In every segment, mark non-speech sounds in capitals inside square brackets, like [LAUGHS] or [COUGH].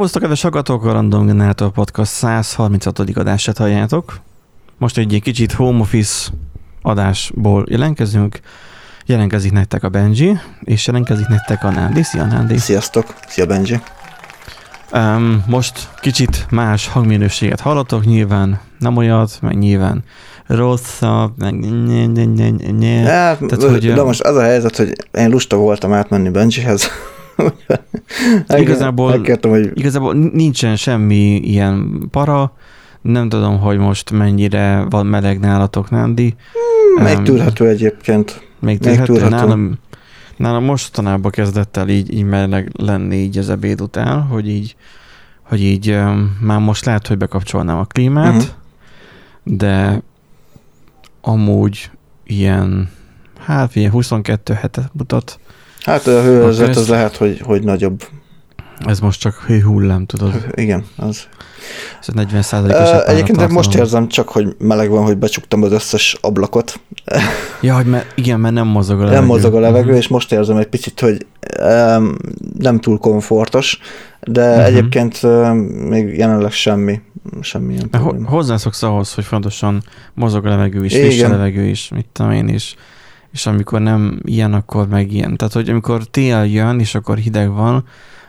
Szervusztok, kedves hallgatók, a Random Generator Podcast 136. adását halljátok. Most egy kicsit home office adásból jelentkezünk. Jelentkezik nektek a Benji, és jelentkezik nektek a Nándi. Szia, Nándi! Sziasztok! Szia, Benji! Um, most kicsit más hangminőséget hallatok, nyilván nem olyat, meg nyilván rosszabb, meg nye, nye, nye, nye. Hát, Tehát, hogy, de most az a helyzet, hogy én lusta voltam átmenni Benjihez. [LAUGHS] igazából, megkértem, hogy... igazából nincsen semmi ilyen para, nem tudom, hogy most mennyire van meleg nálatok, Nándi. Hmm, még tűrhető egyébként. Még tűrhető? Még tűrhető. Nálam, nálam mostanában kezdett el így, így meleg lenni így az ebéd után, hogy így, hogy így már most lehet, hogy bekapcsolnám a klímát, uh-huh. de amúgy ilyen, hát ilyen 22 hetet mutat. Hát a hőzet az lehet, hogy, hogy nagyobb. Ez most csak hőhullám, tudod? Igen, az. Ez 40 százalékos. Uh, egyébként de most érzem csak, hogy meleg van, hogy becsuktam az összes ablakot. Ja, hogy me, igen, mert nem mozog a levegő. Nem mozog a levegő, uh-huh. és most érzem egy picit, hogy um, nem túl komfortos, de uh-huh. egyébként uh, még jelenleg semmi, semmilyen probléma. Hozzászoksz ahhoz, hogy fontosan mozog a levegő is, friss a levegő is, mit tudom én is és amikor nem ilyen, akkor meg ilyen. Tehát, hogy amikor tél jön, és akkor hideg van,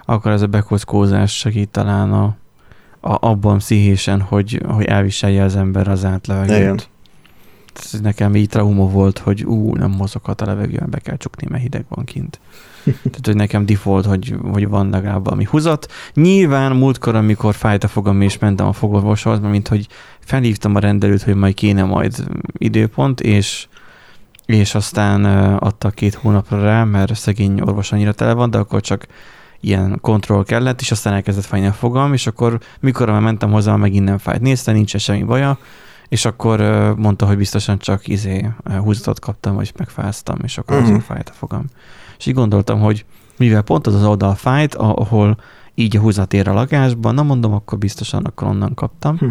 akkor ez a bekockózás segít talán a, a, abban pszichésen, hogy, hogy elviselje az ember az átlevegőt. Ez nekem így trauma volt, hogy ú, nem mozoghat a levegőben, be kell csukni, mert hideg van kint. [LAUGHS] Tehát, hogy nekem default, hogy, hogy van legalább valami húzat. Nyilván múltkor, amikor fájt a fogam, és mentem a fogorvoshoz, mint hogy felhívtam a rendelőt, hogy majd kéne majd időpont, és és aztán adta két hónapra rá, mert szegény orvos annyira tele van, de akkor csak ilyen kontroll kellett, és aztán elkezdett fájni a fogam, és akkor mikor már mentem hozzá, megint nem fájt. Nézte, nincs semmi baja, és akkor mondta, hogy biztosan csak izé húzatot kaptam, vagy megfáztam, és akkor uh-huh. azért fájt a fogam. És így gondoltam, hogy mivel pont az az oldal fájt, ahol így a húzat ér a lakásban, na mondom, akkor biztosan akkor onnan kaptam. Hm.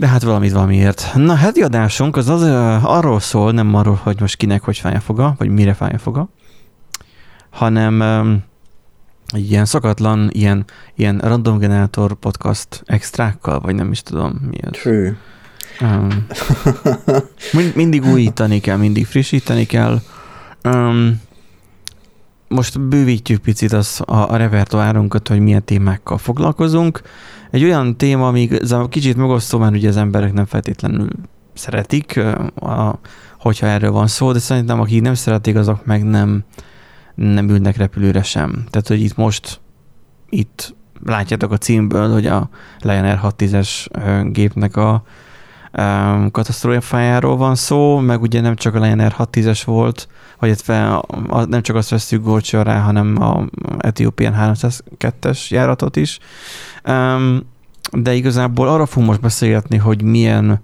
De hát valamit valamiért. Na, heti adásunk az, az arról szól, nem arról, hogy most kinek hogy fáj a foga, vagy mire fáj a foga, hanem um, egy ilyen szakatlan, ilyen, ilyen random generátor podcast extrákkal, vagy nem is tudom mi ez. Hű. Um, mind, mindig újítani kell, mindig frissíteni kell. Um, most bővítjük picit az, a, a repertoárunkat, hogy milyen témákkal foglalkozunk. Egy olyan téma, ami kicsit megosztó, mert ugye az emberek nem feltétlenül szeretik, a, hogyha erről van szó, de szerintem akik nem szeretik, azok meg nem, nem ülnek repülőre sem. Tehát, hogy itt most, itt látjátok a címből, hogy a Lion R610-es gépnek a katasztrófájáról van szó, meg ugye nem csak a Lion R610-es volt, vagy fel, nem csak azt veszük Gorcsa rá, hanem a Ethiopian 302-es járatot is. De igazából arra fogunk most beszélgetni, hogy milyen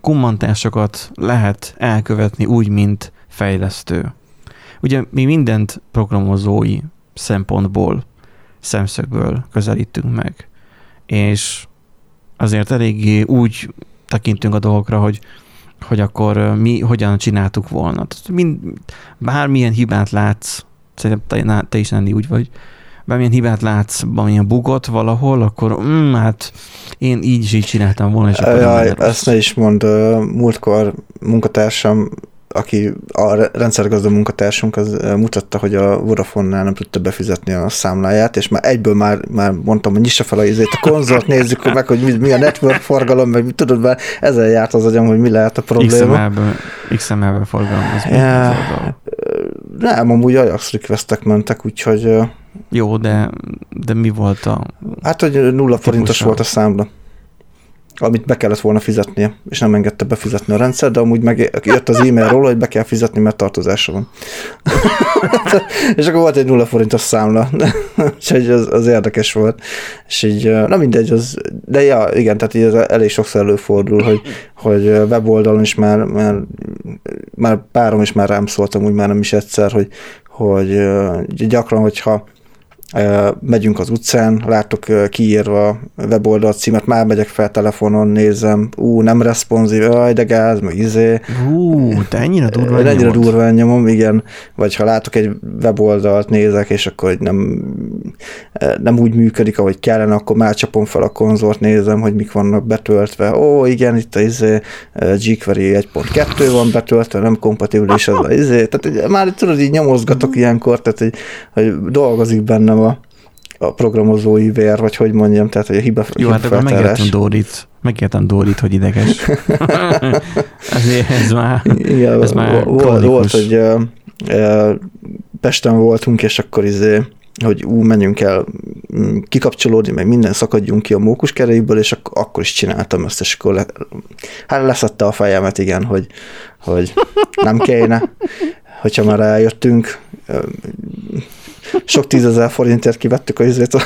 kommentásokat lehet elkövetni úgy, mint fejlesztő. Ugye mi mindent programozói szempontból, szemszögből közelítünk meg, és azért eléggé úgy tekintünk a dolgokra, hogy hogy akkor mi hogyan csináltuk volna. Mind, bármilyen hibát látsz, szerintem te, te is lenni úgy vagy, bármilyen hibát látsz, valamilyen bugot valahol, akkor mm, hát én így is így csináltam volna, és akkor Jaj, ezt ne is mond, múltkor munkatársam aki a rendszergazda munkatársunk, az mutatta, hogy a Vodafone-nál nem tudta befizetni a számláját, és már egyből már, már mondtam, hogy nyissa fel a izét, a konzolt, nézzük meg, hogy mi, mi a network forgalom, meg tudod, már ezzel járt az agyam, hogy mi lehet a probléma. XML-ben, forgalom. Ja, nem, amúgy Ajax requestek mentek, úgyhogy... Jó, de, de mi volt a... Hát, hogy nulla forintos volt a számla amit be kellett volna fizetnie, és nem engedte befizetni a rendszer, de amúgy meg jött az e-mail róla, hogy be kell fizetni, mert tartozása van. [LAUGHS] és akkor volt egy nulla forintos számla, [LAUGHS] úgyhogy az, az érdekes volt. És így, na mindegy, az, de ja, igen, tehát így ez elég sokszor előfordul, hogy, hogy weboldalon is már, már, már párom is már rám szóltam, úgy már nem is egyszer, hogy, hogy gyakran, hogyha megyünk az utcán, látok kiírva weboldal címet, már megyek fel telefonon, nézem, ú, nem responsív, aj, de gáz, meg izé. Ú, te ennyire durván Ennyire durván nyomom, igen. Vagy ha látok egy weboldalt, nézek, és akkor nem, nem úgy működik, ahogy kellene, akkor már csapom fel a konzolt, nézem, hogy mik vannak betöltve. Ó, igen, itt a izé, jQuery 1.2 van betöltve, nem kompatibilis az a izé. Tehát már tudod, így nyomozgatok ilyenkor, tehát hogy, hogy dolgozik bennem a, a programozói vér, vagy hogy mondjam, tehát hogy a hiba Jó, hát akkor megértem Dórit, megértem Dórit, hogy ideges. [LAUGHS] ez, ez már, Igen, ez már volt, volt, hogy uh, Pesten voltunk, és akkor izé, hogy ú, menjünk el mm, kikapcsolódni, meg minden szakadjunk ki a mókus kerékből, és ak- akkor is csináltam ezt, és akkor le, hát leszette a fejemet, igen, hogy, hogy nem kéne, hogyha már eljöttünk, sok tízezer forintért kivettük a izét a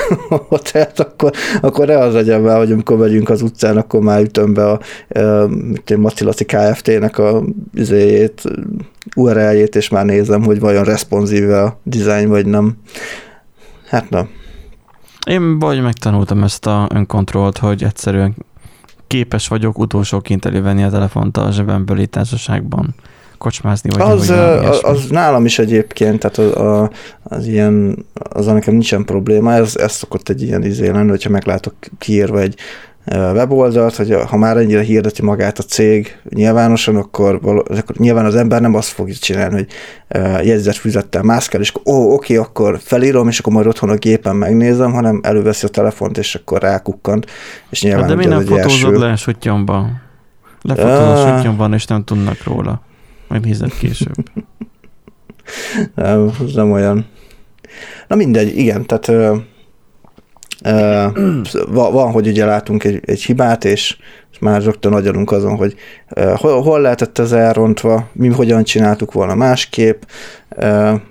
hotelt, akkor, akkor ne az legyen be, hogy amikor megyünk az utcán, akkor már ütöm be a, a Macilaci Kft-nek a izéjét, URL-jét, és már nézem, hogy vajon responsív a design, vagy nem. Hát nem. Én vagy megtanultam ezt a önkontrollt, hogy egyszerűen képes vagyok utolsóként elővenni a telefont a zsebemből itt társaságban kocsmázni? Vagy az, az, az nálam is egyébként, tehát az, az, az ilyen, az nekem nincsen probléma, ez, ez szokott egy ilyen izé lenni, hogyha meglátok kiírva egy weboldalt, hogy ha már ennyire hirdeti magát a cég nyilvánosan, akkor, akkor nyilván az ember nem azt fogja csinálni, hogy jegyzetfüzettel mászkál, és akkor ó, oké, akkor felírom, és akkor majd otthon a gépen megnézem, hanem előveszi a telefont, és akkor rákukkant, és nyilván hát de mi nem fotózod első... le a Lefotózod uh... van, és nem tudnak róla. Majd nézed később. [LAUGHS] nem, az nem olyan. Na mindegy, igen, tehát ö, ö, [CLEARS THROAT] van, hogy ugye látunk egy, egy hibát, és, már rögtön agyalunk azon, hogy ö, hol, hol lehetett ez elrontva, mi hogyan csináltuk volna másképp. Ö,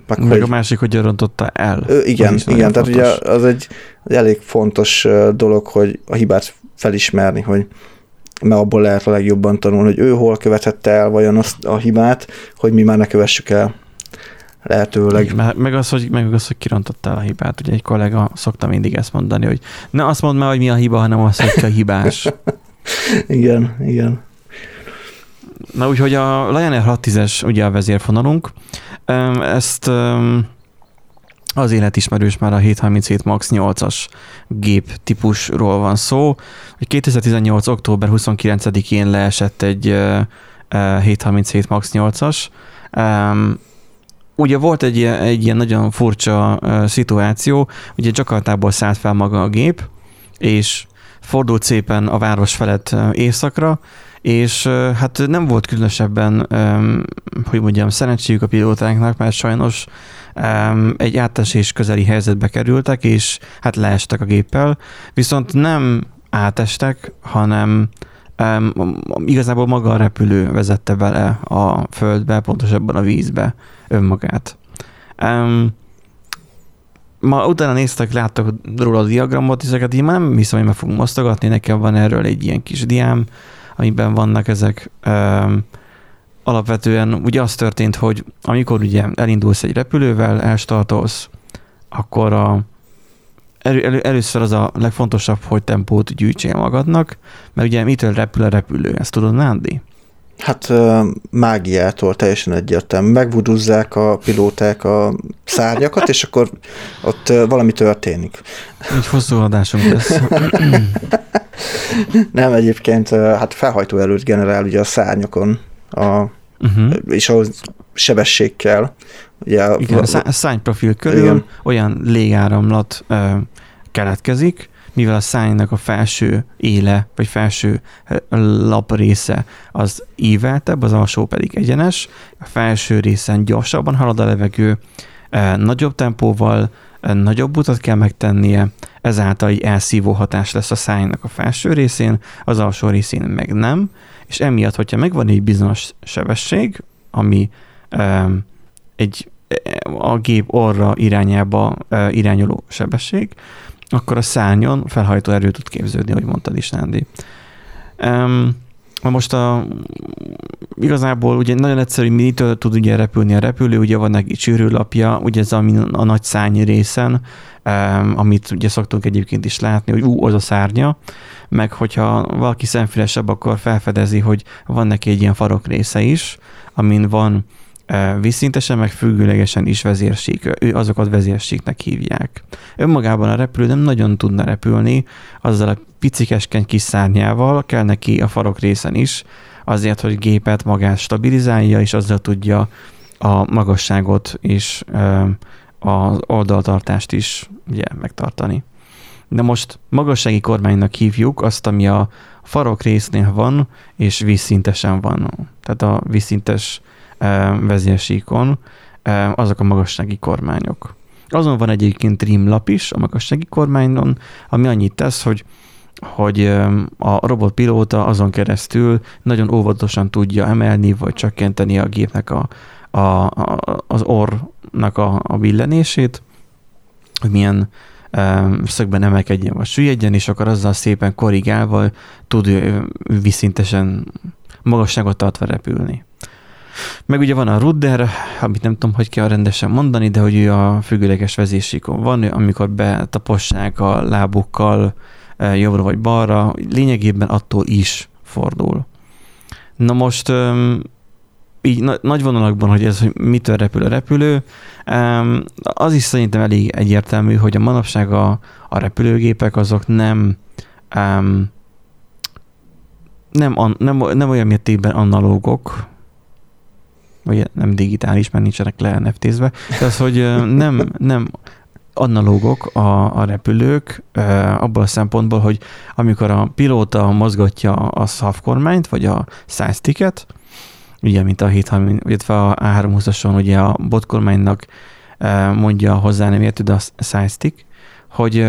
meg meg hogy, a másik, hogy rontotta el. Ö, igen, igen, tehát ugye az egy, egy elég fontos dolog, hogy a hibát felismerni, hogy mert abból lehet a legjobban tanulni, hogy ő hol követette el vajon azt a hibát, hogy mi már ne kövessük el lehetőleg. Meg, az, hogy, meg az, hogy kirontottál a hibát. Ugye egy kollega szokta mindig ezt mondani, hogy ne azt mondd már, hogy mi a hiba, hanem az, hogy ki a hibás. [LAUGHS] igen, igen. Na úgyhogy a Lion 610-es ugye a vezérfonalunk. Ezt az életismerős már a 737 MAX 8-as gép típusról van szó. 2018. október 29-én leesett egy 737 MAX 8-as. Ugye volt egy, egy ilyen nagyon furcsa szituáció, ugye Jakartából szállt fel maga a gép, és fordult szépen a város felett északra, és hát nem volt különösebben, hogy mondjam, szerencséjük a pilótáknak, mert sajnos egy átesés közeli helyzetbe kerültek, és hát leestek a géppel, viszont nem átestek, hanem um, igazából maga a repülő vezette bele a földbe, pontosabban a vízbe önmagát. Um, ma utána néztek, láttak róla a diagramot, ezeket én már nem hiszem, hogy meg fogunk osztogatni, nekem van erről egy ilyen kis diám, amiben vannak ezek um, alapvetően ugye az történt, hogy amikor ugye elindulsz egy repülővel, elstartolsz, akkor a, elő, elő, először az a legfontosabb, hogy tempót gyűjtsél magadnak, mert ugye mitől repül a repülő, ezt tudod, Nándi? Hát mágiától teljesen egyértelmű. Megvuduzzák a pilóták a szárnyakat, és akkor ott valami történik. Egy hosszú adásunk lesz. Nem, egyébként hát felhajtó erőt generál ugye a szárnyakon a, uh-huh. és ahhoz sebesség kell. Ugye, igen, a szányprofil körül igen. olyan légáramlat ö, keletkezik, mivel a szánynak a felső éle, vagy felső lap része az íveltebb, az alsó pedig egyenes, a felső részen gyorsabban halad a levegő, nagyobb tempóval, nagyobb utat kell megtennie, ezáltal egy elszívó hatás lesz a szájnak a felső részén, az alsó részén meg nem, és emiatt, hogyha megvan egy bizonyos sebesség, ami um, egy a gép orra irányába uh, irányuló sebesség, akkor a szárnyon felhajtó erő tud képződni, ahogy mondtad is, Nándi. Um, most a, igazából ugye nagyon egyszerű, mitől tud ugye repülni a repülő, ugye van neki csőrőlapja, ugye ez a, a nagy szárny részen, amit ugye szoktunk egyébként is látni, hogy ú, az a szárnya, meg hogyha valaki szemfülesebb, akkor felfedezi, hogy van neki egy ilyen farok része is, amin van vízszintesen, meg függőlegesen is vezérsík. Ő azokat vezérsíknek hívják. Önmagában a repülő nem nagyon tudna repülni, azzal a picikeskeny kis szárnyával kell neki a farok részen is, azért, hogy gépet magát stabilizálja, és azzal tudja a magasságot és az oldaltartást is ugye, megtartani. De most magassági kormánynak hívjuk azt, ami a farok résznél van, és vízszintesen van. Tehát a vízszintes vezérsíkon azok a magassági kormányok. Azon van egyébként rímlap is a magassági kormányon, ami annyit tesz, hogy hogy a robotpilóta azon keresztül nagyon óvatosan tudja emelni vagy csökkenteni a gépnek a, a, a, az orrnak a, a billenését, hogy milyen szögben emelkedjen vagy süllyedjen, és akkor azzal szépen korrigálva tud viszintesen magasságot tartva repülni. Meg ugye van a rudder, amit nem tudom, hogy kell rendesen mondani, de hogy ő a függőleges vezésíkon van, amikor betapossák a lábukkal e, jobbra vagy balra, lényegében attól is fordul. Na most így nagy vonalakban, hogy ez hogy mitől repül a repülő, az is szerintem elég egyértelmű, hogy a manapság a, a repülőgépek azok nem nem, nem, nem olyan mértékben analógok, vagy nem digitális, mert nincsenek le NFT-zve, de az, hogy nem, nem analógok a, a repülők abból a szempontból, hogy amikor a pilóta mozgatja a szavkormányt, vagy a szájsztiket, ugye, mint a 730, illetve a A320-ason ugye a botkormánynak mondja hozzá nem érted a szájsztik, hogy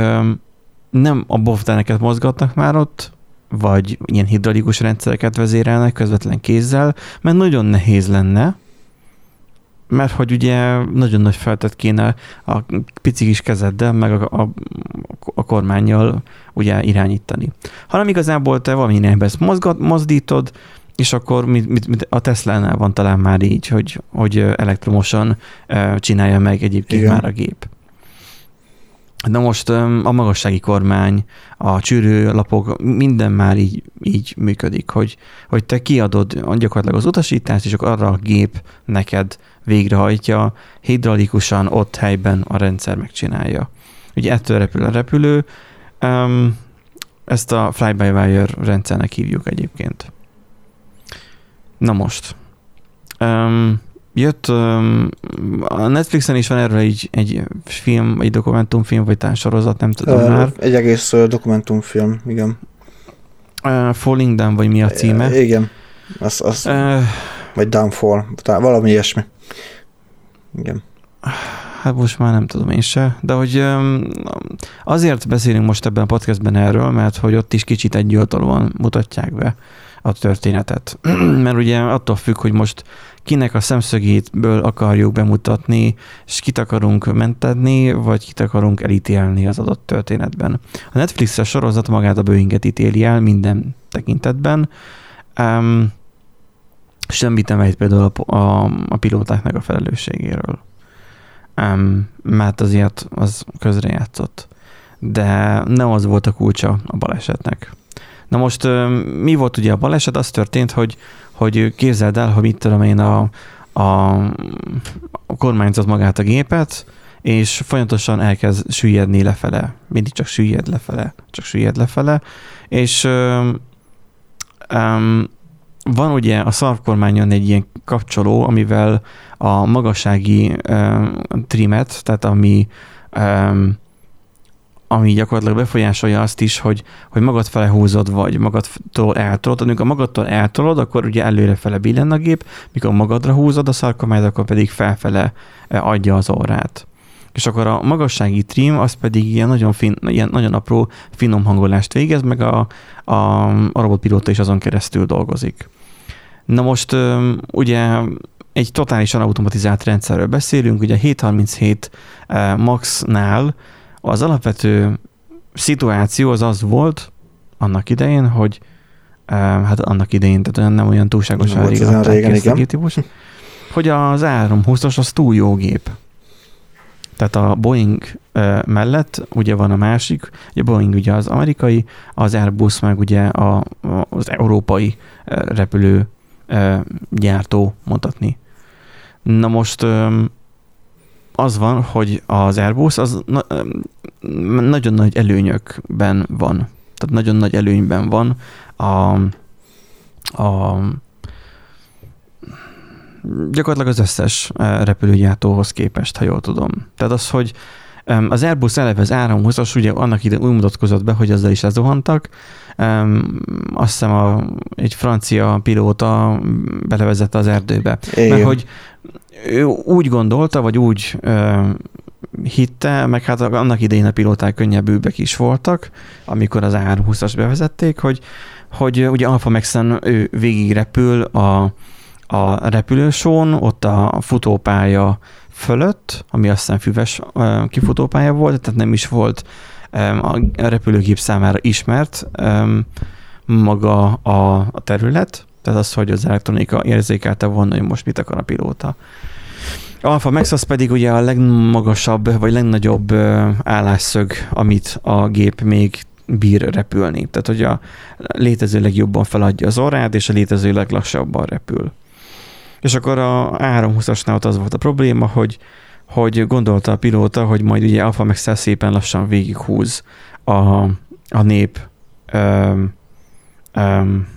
nem a bofteneket mozgatnak már ott, vagy ilyen hidraulikus rendszereket vezérelnek közvetlen kézzel, mert nagyon nehéz lenne, mert hogy ugye nagyon nagy feltett kéne a pici kis kezeddel, meg a, a, a kormányjal ugye irányítani. Hanem igazából te valami ezt mozgat, mozdítod, és akkor mit, mit, mit a Tesla-nál van talán már így, hogy, hogy elektromosan csinálja meg egyébként Igen. már a gép. Na most a magassági kormány, a csűrőlapok, minden már így, így működik, hogy, hogy te kiadod gyakorlatilag az utasítást, és akkor arra a gép neked végrehajtja, hidraulikusan ott helyben a rendszer megcsinálja. Ugye ettől repül a repülő, ezt a fly-by-wire rendszernek hívjuk egyébként. Na most, jött, a Netflixen is van erről egy, egy film, egy dokumentumfilm, vagy sorozat, nem tudom uh, már. Egy egész dokumentumfilm, igen. Uh, Falling Down, vagy mi a címe? Uh, igen, az, az uh, vagy Downfall, valami ilyesmi. Igen. Hát most már nem tudom én se, de hogy azért beszélünk most ebben a podcastben erről, mert hogy ott is kicsit egyoltalúan mutatják be a történetet. [CLEARS THROAT] mert ugye attól függ, hogy most kinek a szemszögétből akarjuk bemutatni, és kit akarunk mentedni, vagy kit akarunk elítélni az adott történetben. A Netflix-es sorozat magát a Boeinget ítéli el minden tekintetben. Um, semmit nem ejt például a, a, a pilótáknak a felelősségéről. Um, mert azért az közrejátszott. De nem az volt a kulcsa a balesetnek. Na most mi volt ugye a baleset? Az történt, hogy, hogy képzeld el, hogy mit tudom én, a, a, a kormányzat magát a gépet, és folyamatosan elkezd süllyedni lefele. Mindig csak süllyed lefele, csak süllyed lefele, és um, van ugye a szarvkormányon egy ilyen kapcsoló, amivel a magassági um, trimet, tehát ami um, ami gyakorlatilag befolyásolja azt is, hogy, hogy magad fele húzod, vagy magadtól eltolod. Amikor magadtól eltolod, akkor ugye előrefele billen a gép, mikor magadra húzod a szarkományt, akkor pedig felfele adja az orrát. És akkor a magassági trim, az pedig ilyen nagyon, fin, ilyen nagyon apró finom hangolást végez, meg a, a, a robotpilóta is azon keresztül dolgozik. Na most ugye egy totálisan automatizált rendszerről beszélünk, ugye 737 Max-nál az alapvető szituáció az az volt annak idején, hogy hát annak idején, tehát nem olyan túlságosan régen, régen igen. típus, hogy az A320-as az túl jó gép. Tehát a Boeing mellett ugye van a másik, ugye a Boeing ugye az amerikai, az Airbus meg ugye a, az európai repülő gyártó mondhatni. Na most az van, hogy az Airbus az na, nagyon nagy előnyökben van. Tehát nagyon nagy előnyben van a, a gyakorlatilag az összes repülőgyártóhoz képest, ha jól tudom. Tehát az, hogy az Airbus eleve az 320-as ugye annak ide úgy mutatkozott be, hogy azzal is lezuhantak. Azt hiszem a, egy francia pilóta belevezette az erdőbe. Igen. Mert hogy ő úgy gondolta, vagy úgy hitte, meg hát annak idején a pilóták könnyebbűbbek is voltak, amikor az AR-20-as bevezették, hogy, hogy ugye Alfa Maxen ő végig repül a, a repülősón, ott a futópálya fölött, ami azt hiszem füves kifutópálya volt, tehát nem is volt a repülőgép számára ismert maga a, terület, tehát az, hogy az elektronika érzékelte volna, hogy most mit akar a pilóta. Alfa Max az pedig ugye a legmagasabb, vagy legnagyobb állásszög, amit a gép még bír repülni. Tehát, hogy a létező legjobban feladja az orrát, és a létező leglassabban repül. És akkor a 320-asnál ott az volt a probléma, hogy, hogy gondolta a pilóta, hogy majd ugye Alfa max szépen lassan végighúz a, a nép öm, öm,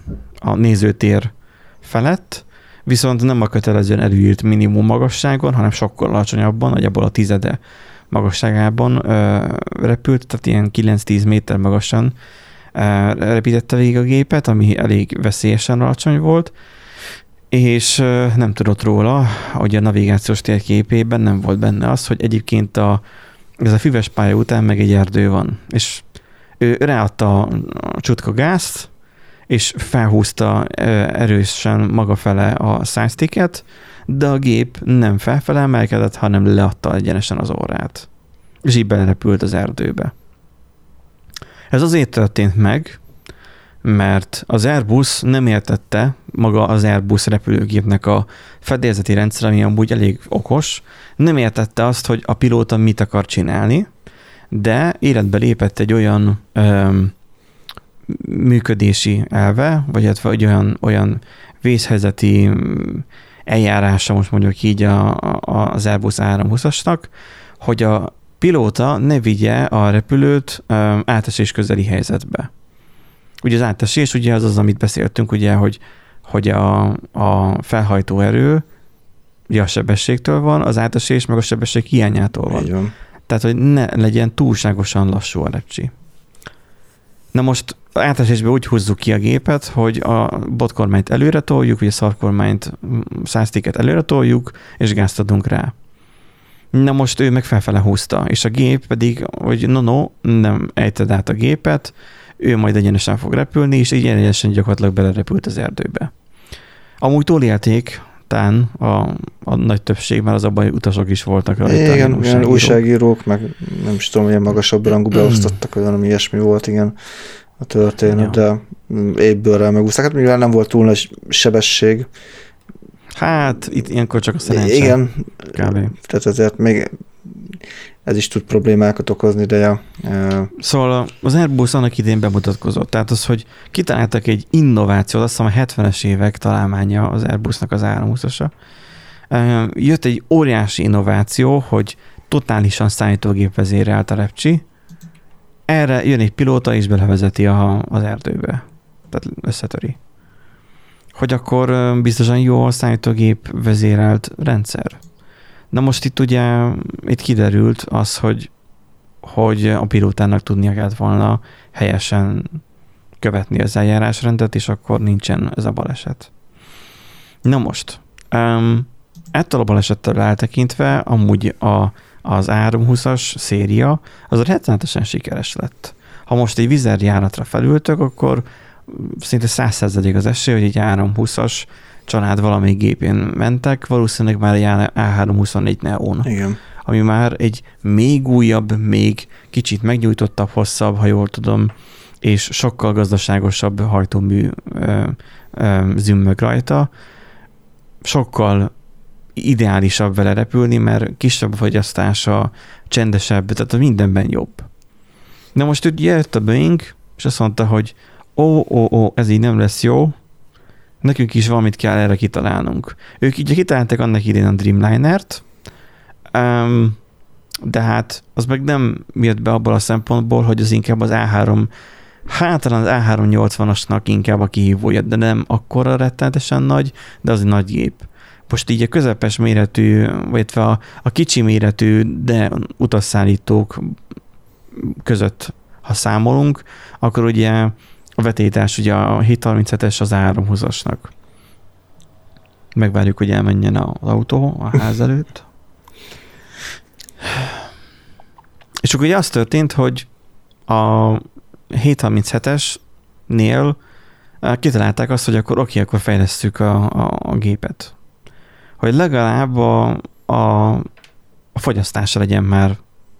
a nézőtér felett, viszont nem a kötelezően előírt minimum magasságon, hanem sokkal alacsonyabban, nagyjából a tizede magasságában ö, repült, tehát ilyen 9-10 méter magasan repítette végig a gépet, ami elég veszélyesen alacsony volt, és ö, nem tudott róla, hogy a navigációs térképében nem volt benne az, hogy egyébként a, ez a füves pálya után meg egy erdő van, és ő ráadta a csutka gázt, és felhúzta erősen maga fele a szájsztiket, de a gép nem felfele emelkedett, hanem leadta egyenesen az órát. És így belerepült az erdőbe. Ez azért történt meg, mert az Airbus nem értette maga az Airbus repülőgépnek a fedélzeti rendszer, ami amúgy elég okos, nem értette azt, hogy a pilóta mit akar csinálni, de életbe lépett egy olyan öm, működési elve, vagy illetve egy olyan, olyan vészhelyzeti eljárása, most mondjuk így a, a, az Airbus 320-asnak, hogy a pilóta ne vigye a repülőt átesés közeli helyzetbe. Ugye az átesés, ugye az az, amit beszéltünk, ugye, hogy, hogy a, a felhajtó erő ugye a sebességtől van, az átesés meg a sebesség hiányától van. Tehát, hogy ne legyen túlságosan lassú a repcsi. Na most átesésben úgy húzzuk ki a gépet, hogy a botkormányt előre toljuk, vagy a szarkormányt, száztiket előre toljuk, és gázt adunk rá. Na most ő meg felfele húzta, és a gép pedig, hogy no, no, nem ejted át a gépet, ő majd egyenesen fog repülni, és így egyenesen gyakorlatilag belerepült az erdőbe. Amúgy túlélték, tán a, a nagy többség, mert az abban utasok is voltak rajta. Igen, újságírók. újságírók, meg nem is tudom, milyen magasabb rangú beosztottak, olyan, ami ilyesmi volt, igen a történet, ja. de ébbőrrel megúszták. Hát mivel nem volt túl nagy sebesség. Hát itt ilyenkor csak a szerencse. Igen, kb. tehát ezért még ez is tud problémákat okozni, de ja. Szóval az Airbus annak idén bemutatkozott, tehát az, hogy kitaláltak egy innovációt, azt hiszem a 70-es évek találmánya az Airbusnak az 320-asa. Jött egy óriási innováció, hogy totálisan szállítógép vezérelt a repcsi, erre jön egy pilóta, és belevezeti a, az erdőbe. Tehát összetöri. Hogy akkor biztosan jó a szállítógép vezérelt rendszer. Na most itt ugye itt kiderült az, hogy, hogy a pilótának tudnia kellett volna helyesen követni az eljárásrendet, és akkor nincsen ez a baleset. Na most, um, ettől a balesettől eltekintve amúgy a az 320-as széria, az rettenetesen sikeres lett. Ha most egy vizerjáratra felültök, akkor szinte 100% az esély, hogy egy 320-as család valamelyik gépén mentek, valószínűleg már egy A324 Neon. Igen. Ami már egy még újabb, még kicsit megnyújtottabb, hosszabb, ha jól tudom, és sokkal gazdaságosabb hajtómű zümmög rajta, sokkal ideálisabb vele repülni, mert kisebb a fogyasztása, csendesebb, tehát mindenben jobb. Na most ugye jött a Boeing, és azt mondta, hogy ó, ó, ó, ez így nem lesz jó, nekünk is valamit kell erre kitalálnunk. Ők így kitalálták annak idén a Dreamliner-t, um, de hát az meg nem jött be abból a szempontból, hogy az inkább az A3, hát az A380-asnak inkább a kihívója, de nem akkora rettenetesen nagy, de az egy nagy gép. Most így a közepes méretű, vagy a, a kicsi méretű, de utasszállítók között, ha számolunk, akkor ugye a vetétás ugye a 737-es az A320-asnak. Megvárjuk, hogy elmenjen az autó a ház előtt. És akkor ugye az történt, hogy a 737-esnél eh, kitalálták azt, hogy akkor oké, akkor fejlesztjük a, a, a gépet. Hogy legalább a, a, a fogyasztása legyen már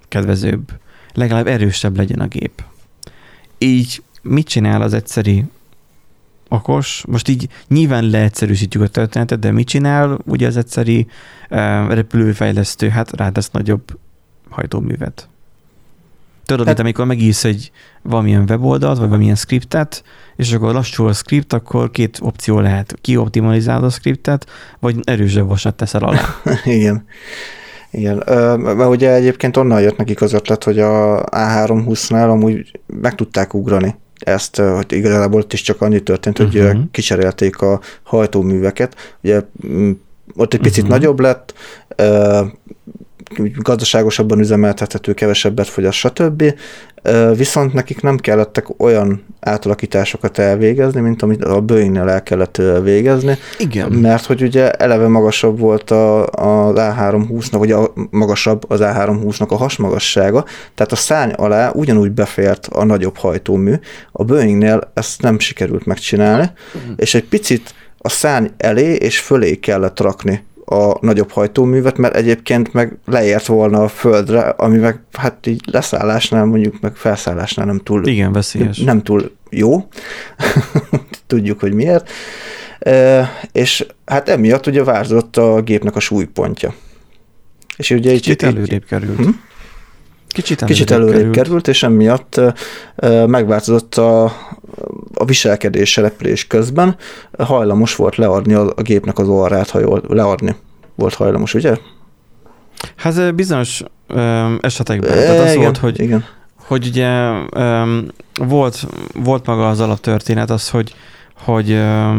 kedvezőbb, legalább erősebb legyen a gép. Így mit csinál az egyszeri okos? Most így nyilván leegyszerűsítjük a történetet, de mit csinál ugye az egyszeri uh, repülőfejlesztő? Hát rátesz nagyobb hajtóművet. Tudod, hát, mint amikor megírsz egy valamilyen weboldalt, vagy valamilyen skriptet, és akkor lassul a script, akkor két opció lehet. Kioptimalizálod a scriptet, vagy erősebb vasat teszel alá. [LAUGHS] Igen. Igen, mert ugye egyébként onnan jött nekik az ötlet, hogy a A320-nál amúgy meg tudták ugrani ezt, hogy igazából ott is csak annyi történt, hogy uh-huh. kicserélték a hajtóműveket. Ugye mm, ott egy picit uh-huh. nagyobb lett, gazdaságosabban üzemeltethető, kevesebbet fogyaszt, stb. Viszont nekik nem kellettek olyan átalakításokat elvégezni, mint amit a Boeingnél el kellett végezni. Igen. Mert hogy ugye eleve magasabb volt a, az A320-nak, vagy a, magasabb az A320-nak a hasmagassága, tehát a szány alá ugyanúgy befért a nagyobb hajtómű. A Boeingnél ezt nem sikerült megcsinálni, uh-huh. és egy picit a szány elé és fölé kellett rakni a nagyobb hajtóművet, mert egyébként meg leért volna a földre, ami meg hát így leszállásnál mondjuk, meg felszállásnál nem túl... Igen, veszélyes. Nem túl jó. [LAUGHS] Tudjuk, hogy miért. E, és hát emiatt ugye változott a gépnek a súlypontja. És ugye Kicsit így, előrébb került. Hm? Kicsit előrébb, Kicsit előrébb került. került, és emiatt megváltozott a, a viselkedés repülés közben hajlamos volt leadni a, a gépnek az orrát, ha jól leadni volt hajlamos, ugye? Hát bizonyos ö, esetekben. Tehát az igen, volt, hogy, igen. hogy ugye ö, volt, volt maga az alaptörténet az, hogy, hogy ö,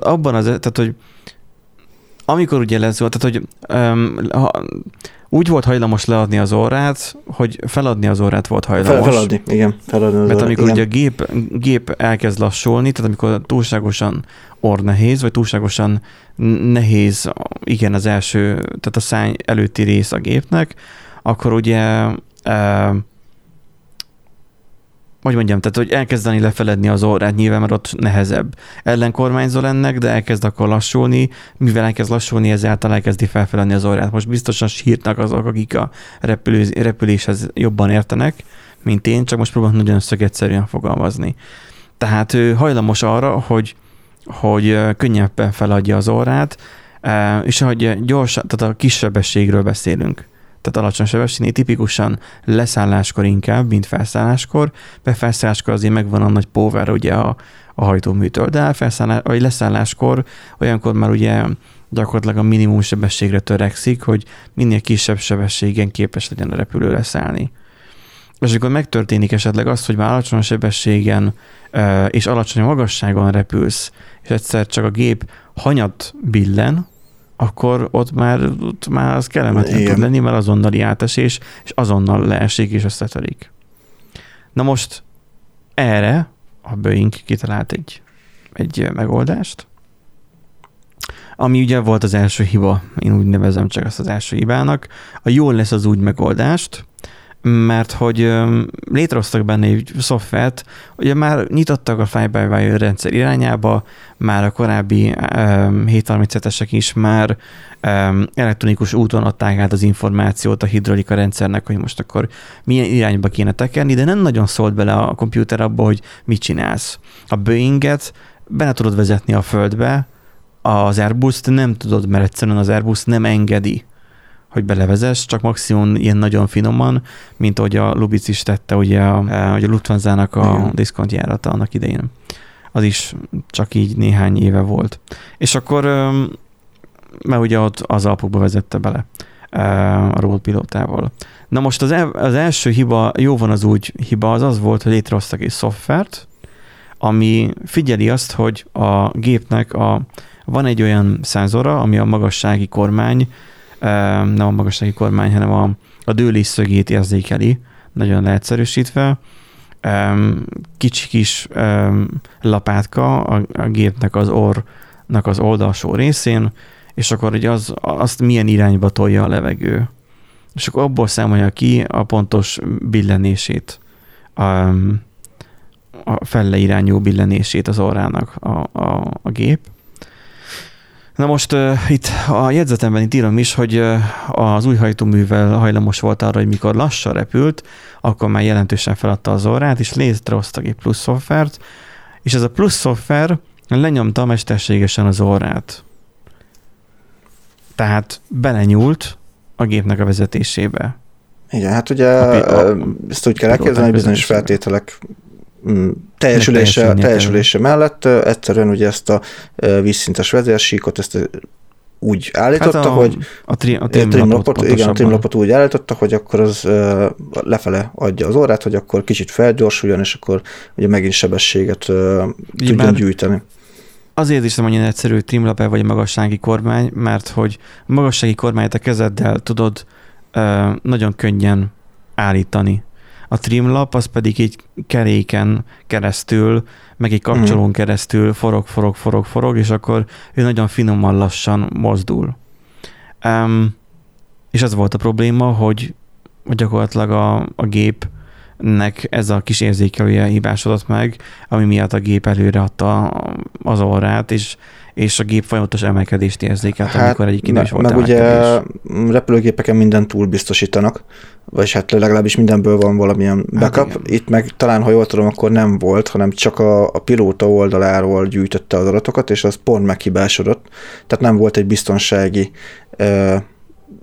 abban az, tehát hogy amikor ugye lesz, tehát hogy um, ha, úgy volt hajlamos leadni az órát, hogy feladni az órát volt hajlamos. Fel, feladni, igen. Feladni az Mert amikor igen. ugye a gép, gép elkezd lassulni, tehát amikor túlságosan orr nehéz, vagy túlságosan nehéz, igen, az első, tehát a szány előtti rész a gépnek, akkor ugye uh, hogy mondjam, tehát hogy elkezdeni lefeledni az órát, nyilván mert ott nehezebb. Ellenkormányzó ennek, de elkezd akkor lassulni, mivel elkezd lassulni, ezáltal elkezdi felfeledni az órát. Most biztosan sírtak azok, akik a repülő, repüléshez jobban értenek, mint én, csak most próbálom nagyon szögetszerűen fogalmazni. Tehát ő hajlamos arra, hogy, hogy könnyebben feladja az órát, és hogy gyorsan, tehát a kisebbességről beszélünk tehát alacsony sebességnél tipikusan leszálláskor inkább, mint felszálláskor, mert felszálláskor azért megvan a nagy power ugye a, a hajtóműtől, de felszállás, vagy leszálláskor olyankor már ugye gyakorlatilag a minimum sebességre törekszik, hogy minél kisebb sebességen képes legyen a repülő leszállni. És akkor megtörténik esetleg az, hogy már alacsony sebességen és alacsony magasságon repülsz, és egyszer csak a gép hanyat billen, akkor ott már, ott már az kellemetlen tud lenni, mert azonnali átesés, és azonnal leesik és összetörik. Na most erre a Boeing kitalált egy, egy megoldást, ami ugye volt az első hiba, én úgy nevezem csak azt az első hibának. A jól lesz az úgy megoldást, mert hogy létrehoztak benne egy szoftvert, ugye már nyitottak a fly-by-wire rendszer irányába, már a korábbi um, 737-esek is már um, elektronikus úton adták át az információt a hidrolika rendszernek, hogy most akkor milyen irányba kéne tekerni, de nem nagyon szólt bele a komputer abba, hogy mit csinálsz. A Boeinget benne tudod vezetni a földbe, az Airbus-t nem tudod, mert egyszerűen az Airbus nem engedi hogy belevezess, csak maximum ilyen nagyon finoman, mint ahogy a Lubic is tette, ugye a, a, a Lufthansa-nak a diszkontjárata annak idején. Az is csak így néhány éve volt. És akkor, mert ugye ott az alapokba vezette bele a road pilótával. Na most az, el, az első hiba, jó van az úgy hiba, az az volt, hogy létrehoztak egy szoftvert, ami figyeli azt, hogy a gépnek a, van egy olyan szenzora, ami a magassági kormány nem a magassági kormány, hanem a, a dőlés szögét érzékeli, nagyon leegyszerűsítve. Kicsi kis lapátka a, a gépnek az orrnak az oldalsó részén, és akkor ugye az, azt milyen irányba tolja a levegő. És akkor abból számolja ki a pontos billenését, a, a felle irányú billenését az orrának a, a, a gép. Na most uh, itt a jegyzetemben itt írom is, hogy uh, az új hajtóművel hajlamos volt arra, hogy mikor lassan repült, akkor már jelentősen feladta az orrát, és létrehoztak egy plusz szoftvert, és ez a plusz szoftver lenyomta mesterségesen az orrát. Tehát belenyúlt a gépnek a vezetésébe. Igen, hát ugye a, a, ezt úgy kell elképzelni, hogy bizonyos feltételek teljesülése, teljesülése mellett egyszerűen ugye ezt a vízszintes vezérsíkot, ezt úgy állította, hát a, hogy a, tri, a trimlapot, igen, a trimlapot úgy állította, hogy akkor az lefele adja az órát, hogy akkor kicsit felgyorsuljon, és akkor ugye megint sebességet uh, tudjon gyűjteni. Azért is nem annyira egyszerű trimlap vagy magassági kormány, mert hogy a magassági kormányt a kezeddel tudod nagyon könnyen állítani. A trimlap az pedig egy keréken keresztül, meg egy kapcsolón mm. keresztül forog, forog, forog, forog, és akkor ő nagyon finoman lassan mozdul. Um, és az volt a probléma, hogy gyakorlatilag a, a gépnek ez a kis érzékelője hibásodott meg, ami miatt a gép előre adta az orrát, és és a gép folyamatos emelkedést érzékelt, hát, amikor egyik nem is volt Meg ugye repülőgépeken mindent túl biztosítanak, vagy hát legalábbis mindenből van valamilyen hát backup. Hát Itt meg talán, ha jól tudom, akkor nem volt, hanem csak a, a pilóta oldaláról gyűjtötte az adatokat, és az pont meghibásodott. Tehát nem volt egy biztonsági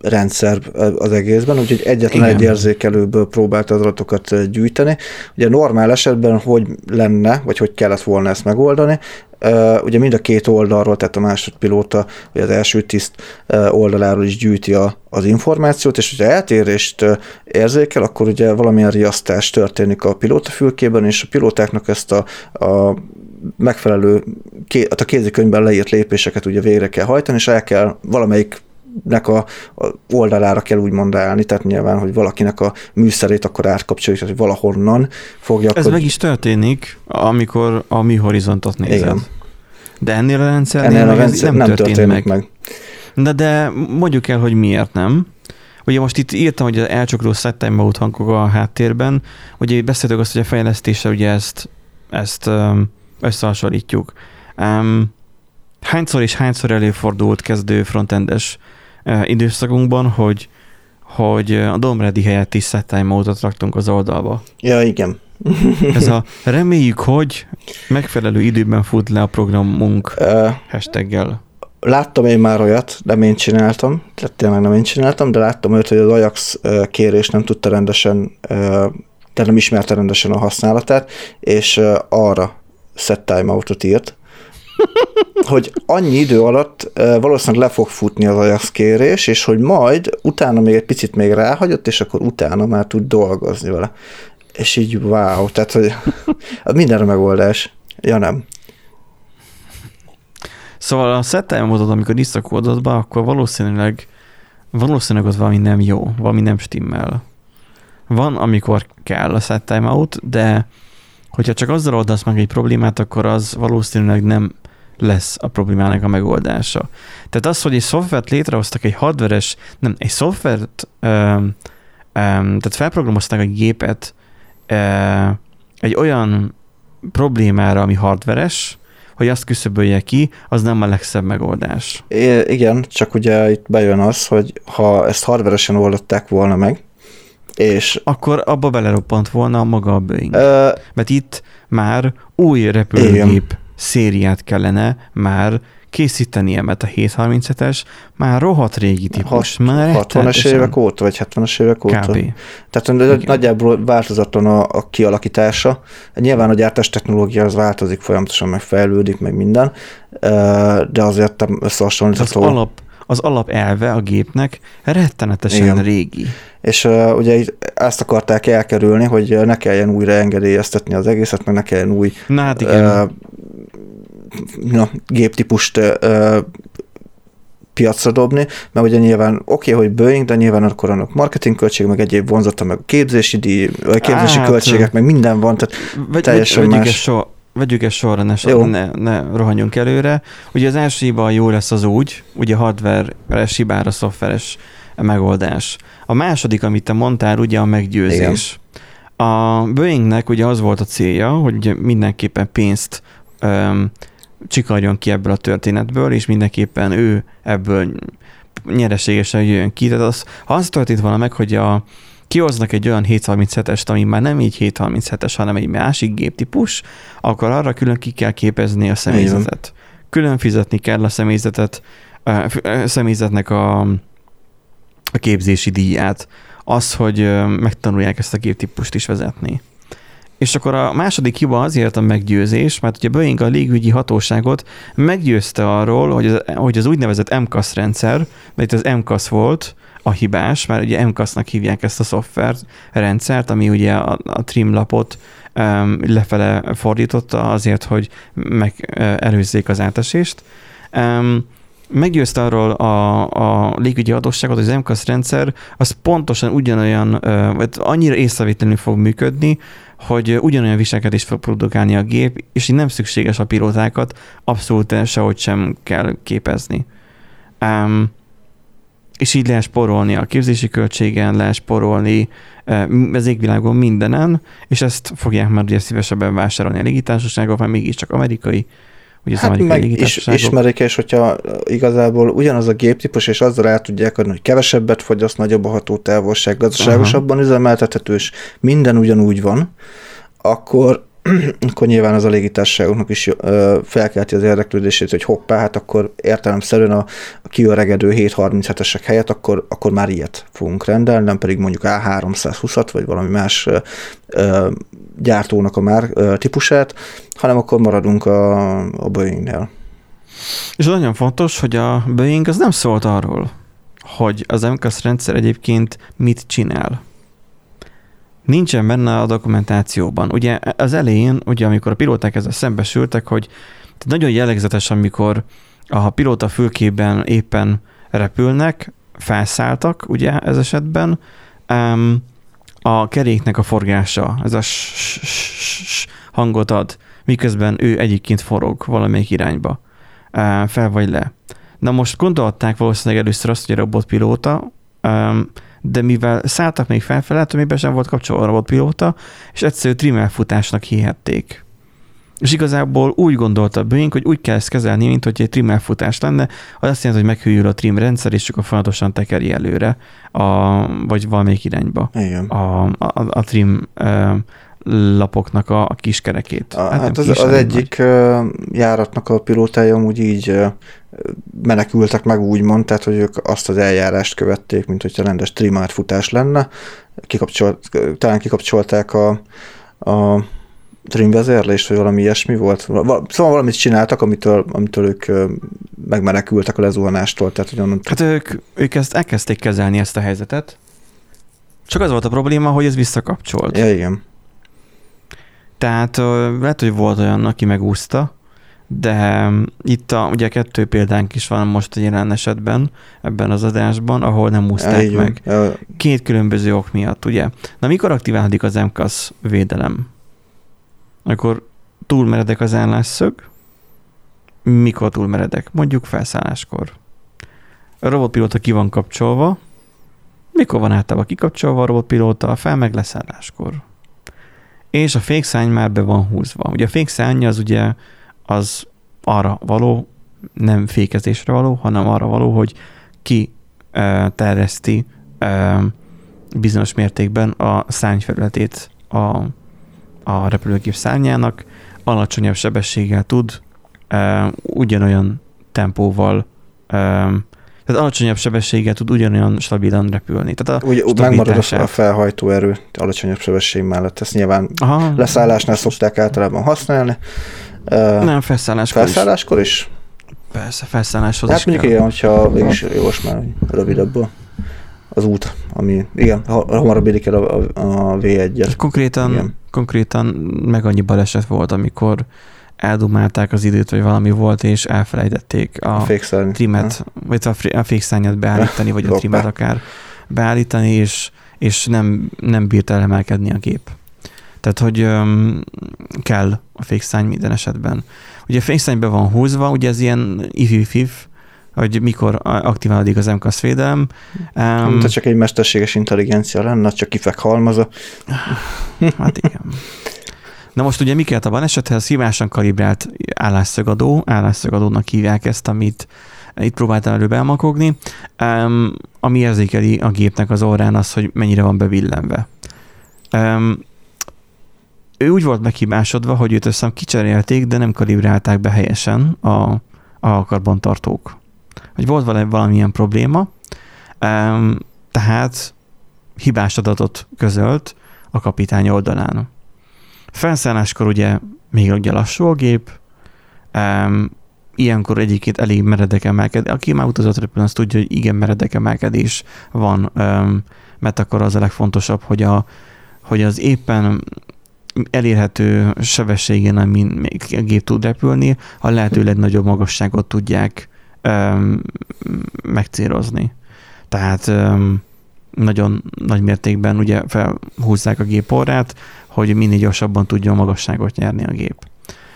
rendszer az egészben, úgyhogy egyetlen Igen. egy érzékelőből próbált az adatokat gyűjteni. Ugye normál esetben hogy lenne, vagy hogy kellett volna ezt megoldani, ugye mind a két oldalról, tehát a másodpilóta, vagy az első tiszt oldaláról is gyűjti a, az információt, és hogyha eltérést érzékel, akkor ugye valamilyen riasztás történik a pilótafülkében, és a pilótáknak ezt a, a megfelelő, hát a kézikönyvben leírt lépéseket ugye végre kell hajtani, és el kell valamelyik nek a, a oldalára kell úgymond állni, tehát nyilván, hogy valakinek a műszerét akkor átkapcsoljuk, hogy valahonnan fogja. Ez akkor... meg is történik, amikor a mi horizontot nézed. Igen. De ennél a rendszernél ennél a rendszer nem, nem történik, történik meg. meg. De, de mondjuk el, hogy miért nem. Ugye most itt írtam, hogy az elcsokró settime mode hangok a háttérben, ugye beszéltük azt, hogy a fejlesztése ugye ezt, ezt összehasonlítjuk. Um, hányszor és hányszor előfordult kezdő frontendes időszakunkban, hogy, hogy a Domredi helyett is set time módot raktunk az oldalba. Ja, igen. [LAUGHS] Ez a [LAUGHS] reméljük, hogy megfelelő időben fut le a programunk uh, hashtaggel. Láttam én már olyat, nem én csináltam, tehát tényleg nem én csináltam, de láttam olyat, hogy az Ajax kérés nem tudta rendesen, de nem ismerte rendesen a használatát, és arra set timeoutot írt, hogy annyi idő alatt valószínűleg le fog futni az Ajax kérés, és hogy majd utána még egy picit még ráhagyott, és akkor utána már tud dolgozni vele. És így wow, tehát hogy [LAUGHS] mindenre megoldás. Ja nem. Szóval a set módot, amikor visszakódod be, akkor valószínűleg valószínűleg ott valami nem jó, valami nem stimmel. Van, amikor kell a set timeout, de hogyha csak azzal oldasz meg egy problémát, akkor az valószínűleg nem lesz a problémának a megoldása. Tehát az, hogy egy szoftvert létrehoztak, egy hardveres, nem, egy szoftvert ö, tehát felprogramozták a gépet egy olyan problémára, ami hardveres, hogy azt küszöbölje ki, az nem a legszebb megoldás. É, igen, csak ugye itt bejön az, hogy ha ezt hardveresen oldották volna meg, és... Akkor abba beleroppant volna maga a Boeing. Ö... Mert itt már új repülőgép igen. Szériát kellene már készítenie, mert a 737-es már rohadt régi típus. Hat, már 60-as évek óta, vagy 70-es évek óta? Kb. Tehát Igen. nagyjából változatlan a, a kialakítása. Nyilván a gyártás technológia az változik, folyamatosan megfejlődik, meg minden, de azért nem összehasonlítható. Az alap, az alapelve a gépnek rettenetesen Igen. régi. És uh, ugye ezt akarták elkerülni, hogy ne kelljen újra engedélyeztetni az egészet, meg ne kelljen új Na, hát igen. Uh, na, géptípust ö, piacra dobni, mert ugye nyilván oké, okay, hogy Boeing, de nyilván akkor annak marketing költség, meg egyéb vonzata, meg képzési díj, vagy képzési hát, költségek, meg minden van, tehát vegy, teljesen vegyük más. Ezt so, vegyük ezt sorra, ne, ne, ne rohanjunk előre. Ugye az első hiba jó lesz az úgy, ugye hardware-es hibára szoftveres megoldás. A második, amit te mondtál, ugye a meggyőzés. Igen. A Boeingnek ugye az volt a célja, hogy ugye mindenképpen pénzt um, csikarjon ki ebből a történetből, és mindenképpen ő ebből nyereségesen jön ki. Tehát az, ha az történt volna meg, hogy a, kihoznak egy olyan 737-est, ami már nem így 737-es, hanem egy másik géptípus, akkor arra külön ki kell képezni a személyzetet. Külön fizetni kell a személyzetet, a személyzetnek a, a képzési díját. Az, hogy megtanulják ezt a géptípust is vezetni. És akkor a második hiba azért a meggyőzés, mert ugye Boeing a légügyi hatóságot meggyőzte arról, hogy az, hogy az úgynevezett MCAS rendszer, mert itt az MCAS volt a hibás, mert ugye MCAS-nak hívják ezt a szoftver rendszert, ami ugye a, a trim lapot um, lefele fordította azért, hogy meg uh, előzzék az átesést. Um, meggyőzte arról a, a légügyi adósságot, hogy az MCAS rendszer az pontosan ugyanolyan, vagy annyira észrevétlenül fog működni, hogy ugyanolyan viselkedést fog produkálni a gép, és így nem szükséges a pilótákat, abszolút sehogy sem kell képezni. Um, és így lehet sporolni a képzési költségen, lehet sporolni az égvilágon mindenen, és ezt fogják már ugye szívesebben vásárolni a légitársaságok, mert mégiscsak amerikai Ugye hát meg is, ismerik, és hogyha igazából ugyanaz a géptípus, és azzal el tudják adni, hogy kevesebbet fogyaszt, nagyobb a hatótávolság, gazdaságosabban Aha. üzemeltethető, és minden ugyanúgy van, akkor [CLEARS THROAT] akkor nyilván az a légitársaságoknak is felkelti az érdeklődését, hogy hoppá, hát akkor értelemszerűen a, a kiöregedő 737-esek helyett akkor, akkor már ilyet fogunk rendelni, nem pedig mondjuk A320-at, vagy valami más gyártónak a már típusát, hanem akkor maradunk a, a Boeing-nél. És nagyon fontos, hogy a Boeing az nem szólt arról, hogy az MCAS rendszer egyébként mit csinál. Nincsen benne a dokumentációban. Ugye az elején, ugye amikor a pilóták ezzel szembesültek, hogy nagyon jellegzetes, amikor a pilóta fülkében éppen repülnek, felszálltak, ugye ez esetben, um, a keréknek a forgása, ez a hangot ad, miközben ő egyikként forog valamelyik irányba, fel vagy le. Na most gondolták valószínűleg először azt, hogy a robotpilóta, de mivel szálltak még felfelé, amiben sem volt kapcsolva a robotpilóta, és egyszerű trimel futásnak hihették. És igazából úgy gondolta Boeing, hogy úgy kell ezt kezelni, mint hogy egy trim elfutás lenne, az azt jelenti, hogy meghűl a trim rendszer, és csak a folyamatosan tekeri előre, a, vagy valamelyik irányba Igen. A, a, a trim a, lapoknak a, a kiskerekét. Hát, hát az, az egyik nagy. járatnak a pilótája amúgy így menekültek meg úgymond, tehát hogy ők azt az eljárást követték, mint hogyha rendes trimált futás lenne. Kikapcsolt, talán kikapcsolták a, a trimvezérlést, vagy valami ilyesmi volt. Szóval valamit csináltak, amitől, amitől ők megmenekültek a lezuhanástól. Tehát, hogy onnan... Hát ők, ők ezt elkezdték kezelni ezt a helyzetet, csak az volt a probléma, hogy ez visszakapcsolt. Ja, igen. Tehát lehet, hogy volt olyan, aki megúszta, de itt a, ugye kettő példánk is van most a jelen esetben, ebben az adásban, ahol nem úszták ja, meg. Ja. Két különböző ok miatt, ugye? Na, mikor aktiválódik az MKAS védelem? Akkor túl meredek az állásszög, mikor túl meredek? Mondjuk felszálláskor. A robotpilóta ki van kapcsolva, Mikor van általában kikapcsolva a robotpilóta? Fel meg leszálláskor. És a fékszárny már be van húzva. Ugye a fékszárny az ugye az arra való, nem fékezésre való, hanem arra való, hogy ki terjeszti bizonyos mértékben a szárnyfelületét a, a repülőgép szárnyának, alacsonyabb sebességgel tud ugyanolyan tempóval tehát alacsonyabb sebességgel tud ugyanolyan stabilan repülni. Tehát a Úgy, megmarad a felhajtó erő alacsonyabb sebesség mellett. Ezt nyilván Aha. leszállásnál szokták általában használni. Nem, felszálláskor, felszálláskor is. is. Persze, felszálláshoz hát is mondjuk kell. igen, hogyha mégis jós már rövidebb az út, ami igen, hamarabb érik el a, a V1-et. Konkrétan, igen. konkrétan meg annyi baleset volt, amikor eldumálták az időt, vagy valami volt, és elfelejtették a, a trimet, ha. vagy a fékszányat beállítani, vagy a trimet akár beállítani, és, és nem, nem bírt elemelkedni a gép. Tehát, hogy um, kell a fékszányny minden esetben. Ugye a fékszánybe be van húzva, ugye ez ilyen if-if-if, hogy mikor aktiválódik az MKS védelem. Um, csak egy mesterséges intelligencia lenne, csak kifek halmaza. Hát igen. Na most ugye Mikelt a balesethez hibásan kalibrált állásszögadó, állásszögadónak hívják ezt, amit itt próbáltam előbb elmakogni, um, ami érzékeli a gépnek az orrán az, hogy mennyire van bevillenve. Um, ő úgy volt meghibásodva, hogy őt összem kicserélték, de nem kalibrálták be helyesen a, a karbantartók. Hogy volt vele valamilyen probléma, um, tehát hibás adatot közölt a kapitány oldalán. Felszálláskor ugye még ugye lassú a gép, um, ilyenkor egyébként elég meredek emelkedés. Aki már utazott repülőn, az tudja, hogy igen meredek emelkedés van, um, mert akkor az a legfontosabb, hogy, a, hogy az éppen elérhető sebességen, amin a gép tud repülni, a lehető legnagyobb magasságot tudják um, megcélozni. Tehát um, nagyon nagy mértékben ugye felhúzzák a gép orrát, hogy minél gyorsabban tudjon magasságot nyerni a gép.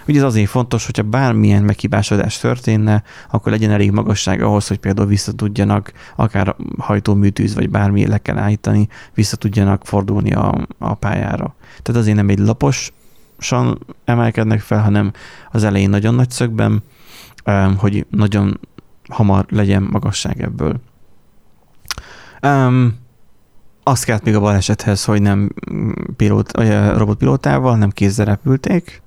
Ugye ez azért fontos, hogyha bármilyen meghibásodás történne, akkor legyen elég magasság ahhoz, hogy például vissza tudjanak, akár hajtóműtűz, vagy bármi le kell állítani, vissza tudjanak fordulni a, a pályára. Tehát azért nem egy laposan emelkednek fel, hanem az elején nagyon nagy szögben, hogy nagyon hamar legyen magasság ebből. Um, azt kellett még a balesethez, hogy nem pilót, robotpilótával, nem kézzel repülték,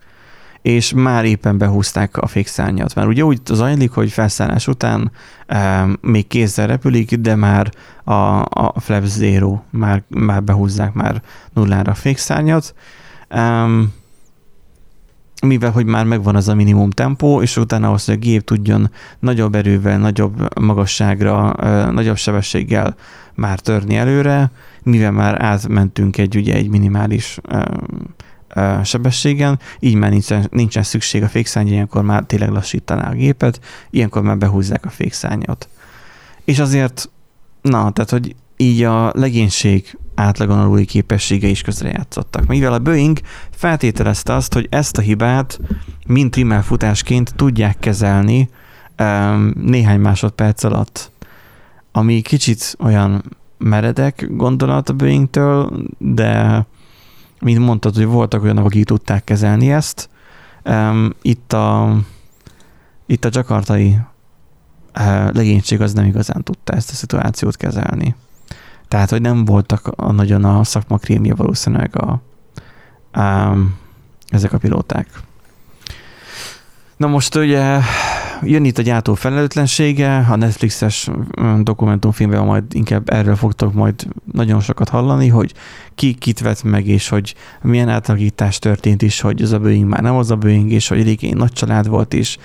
és már éppen behúzták a fékszárnyat. Mert ugye úgy zajlik, hogy felszállás után e, még kézzel repülik, de már a, a Flap Zero, már, már behúzzák már nullára a fékszárnyat. E, mivel hogy már megvan az a minimum tempó, és utána ahhoz, hogy a gép tudjon nagyobb erővel, nagyobb magasságra, nagyobb sebességgel már törni előre, mivel már átmentünk egy, ugye, egy minimális sebességen, így már nincsen, nincsen szükség a fékszárny, ilyenkor már tényleg lassítaná a gépet, ilyenkor már behúzzák a fékszárnyat. És azért, na, tehát, hogy így a legénység átlagon aluli képessége is közrejátszottak. Mivel a Boeing feltételezte azt, hogy ezt a hibát mint trimmel futásként tudják kezelni um, néhány másodperc alatt, ami kicsit olyan meredek gondolat a Boeing-től, de mint mondtad, hogy voltak olyanok, akik tudták kezelni ezt. Itt a, itt a jakartai eh, legénység az nem igazán tudta ezt a szituációt kezelni. Tehát, hogy nem voltak a, nagyon a szakma krémje valószínűleg a, a, ezek a pilóták. Na most ugye jön itt a gyártó felelőtlensége, a Netflixes dokumentumfilmben majd inkább erről fogtok majd nagyon sokat hallani, hogy ki kit vett meg, és hogy milyen átalakítás történt is, hogy az a Boeing már nem az a Boeing, és hogy régen nagy család volt is.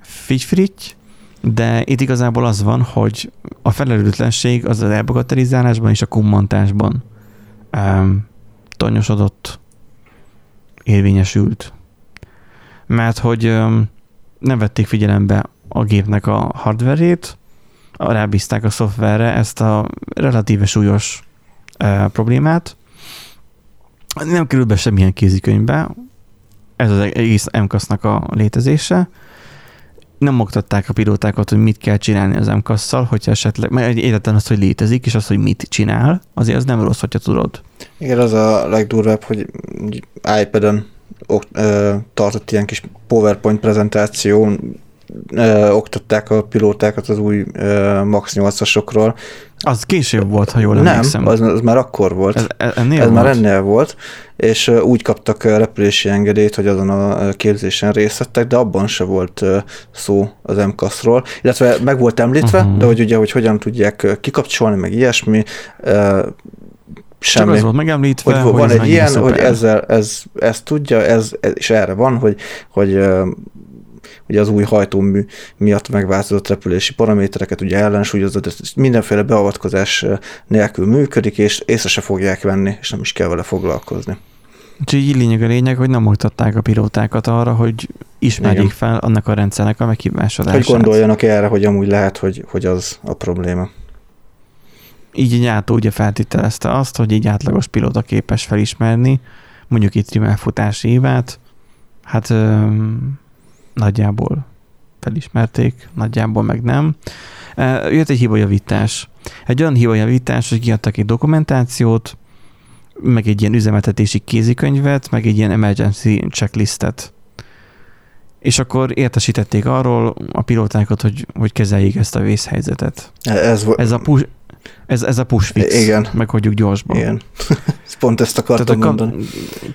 Figyfrigy, de itt igazából az van, hogy a felelőtlenség az az elbagatelizálásban és a kummantásban um, tanyosodott, érvényesült. Mert hogy um, nem vették figyelembe a gépnek a hardverét, rábízták a szoftverre ezt a relatíve súlyos e, problémát. Nem kerül be semmilyen kézikönyvbe, ez az egész MKAS-nak a létezése, nem oktatták a pilótákat, hogy mit kell csinálni az MKAS-szal, hogyha esetleg, mert egyáltalán azt, hogy létezik, és az, hogy mit csinál, azért az nem rossz, hogyha tudod. Igen, az a legdurvább, hogy iPad-en tartott ilyen kis PowerPoint prezentáción, ö, oktatták a pilótákat az új ö, Max 8-asokról. Az később volt, ha jól Nem, emlékszem. Az, az már akkor volt. Ez, ennél ez volt? már ennél volt, és úgy kaptak repülési engedélyt, hogy azon a képzésen részt vettek, de abban se volt szó az MKAS-ról, illetve meg volt említve, uh-huh. de hogy ugye, hogy hogyan tudják kikapcsolni, meg ilyesmi, semmi. Csak az volt megemlítve, hogy, hogy van egy ilyen, hogy ezzel, ez, ez tudja, ez, ez, és erre van, hogy, hogy ugye az új hajtómű miatt megváltozott repülési paramétereket ugye ellensúlyozott, ez mindenféle beavatkozás nélkül működik, és észre se fogják venni, és nem is kell vele foglalkozni. Úgyhogy így lényeg a lényeg, hogy nem oktatták a pilótákat arra, hogy ismerjék Igen. fel annak a rendszernek a meghibásodását. Hogy gondoljanak erre, hogy amúgy lehet, hogy, hogy az a probléma. Így egy átó ugye feltételezte azt, hogy egy átlagos pilóta képes felismerni mondjuk itt rimelfutási évát, hát nagyjából felismerték, nagyjából meg nem. Jött egy hibajavítás. Egy olyan hibajavítás, hogy kiadtak egy dokumentációt, meg egy ilyen üzemeltetési kézikönyvet, meg egy ilyen emergency checklistet. És akkor értesítették arról a pilótákat, hogy, hogy kezeljék ezt a vészhelyzetet. Ez, ez, a push, ez, ez a push fix, Igen. meghagyjuk gyorsban. Igen. [LAUGHS] Pont ezt akartam Tehát mondani.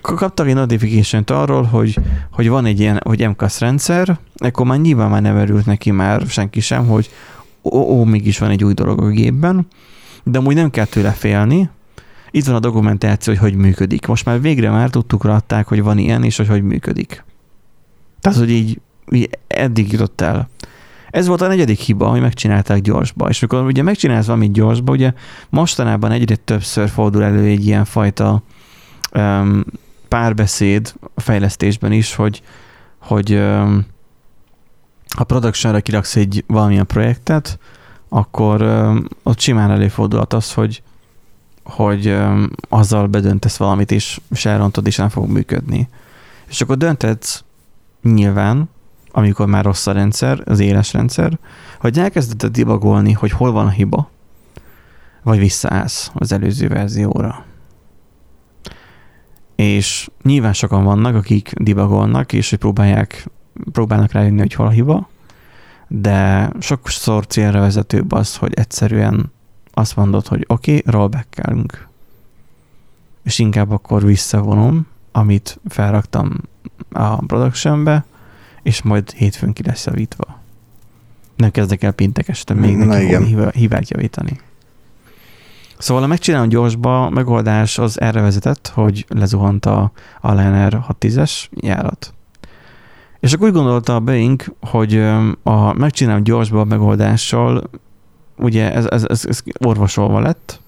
Kap, kaptak egy notification arról, hogy, hogy van egy ilyen, hogy MKS rendszer, akkor már nyilván már nem erült neki már senki sem, hogy ó, ó, mégis van egy új dolog a gépben, de amúgy nem kell tőle félni, itt van a dokumentáció, hogy hogy működik. Most már végre már tudtuk adták, hogy van ilyen, és hogy hogy működik. Tehát, hogy így, így eddig jutott el. Ez volt a negyedik hiba, hogy megcsinálták gyorsba. És amikor ugye megcsinálsz valamit gyorsba, ugye mostanában egyre többször fordul elő egy ilyen fajta um, párbeszéd a fejlesztésben is, hogy, hogy um, ha productionra kiraksz egy valamilyen projektet, akkor um, ott simán előfordulhat az, hogy, hogy um, azzal bedöntesz valamit, és, és elrontod, és nem fog működni. És akkor döntetsz nyilván, amikor már rossz a rendszer, az éles rendszer, hogy elkezded debugolni, hogy hol van a hiba, vagy visszaállsz az előző verzióra. És nyilván sokan vannak, akik debugolnak, és hogy próbálják, próbálnak rájönni, hogy hol a hiba, de sokszor célra vezetőbb az, hogy egyszerűen azt mondod, hogy oké, okay, rollback és inkább akkor visszavonom, amit felraktam a productionbe, és majd hétfőn ki lesz javítva. Nem kezdek el péntek este még Na, neki hibát javítani. Szóval a megcsinálom gyorsba megoldás az erre vezetett, hogy lezuhant a, a Liner 610-es járat. És akkor úgy gondolta a Boeing, hogy a megcsinálom gyorsba megoldással ugye ez, ez, ez, ez orvosolva lett,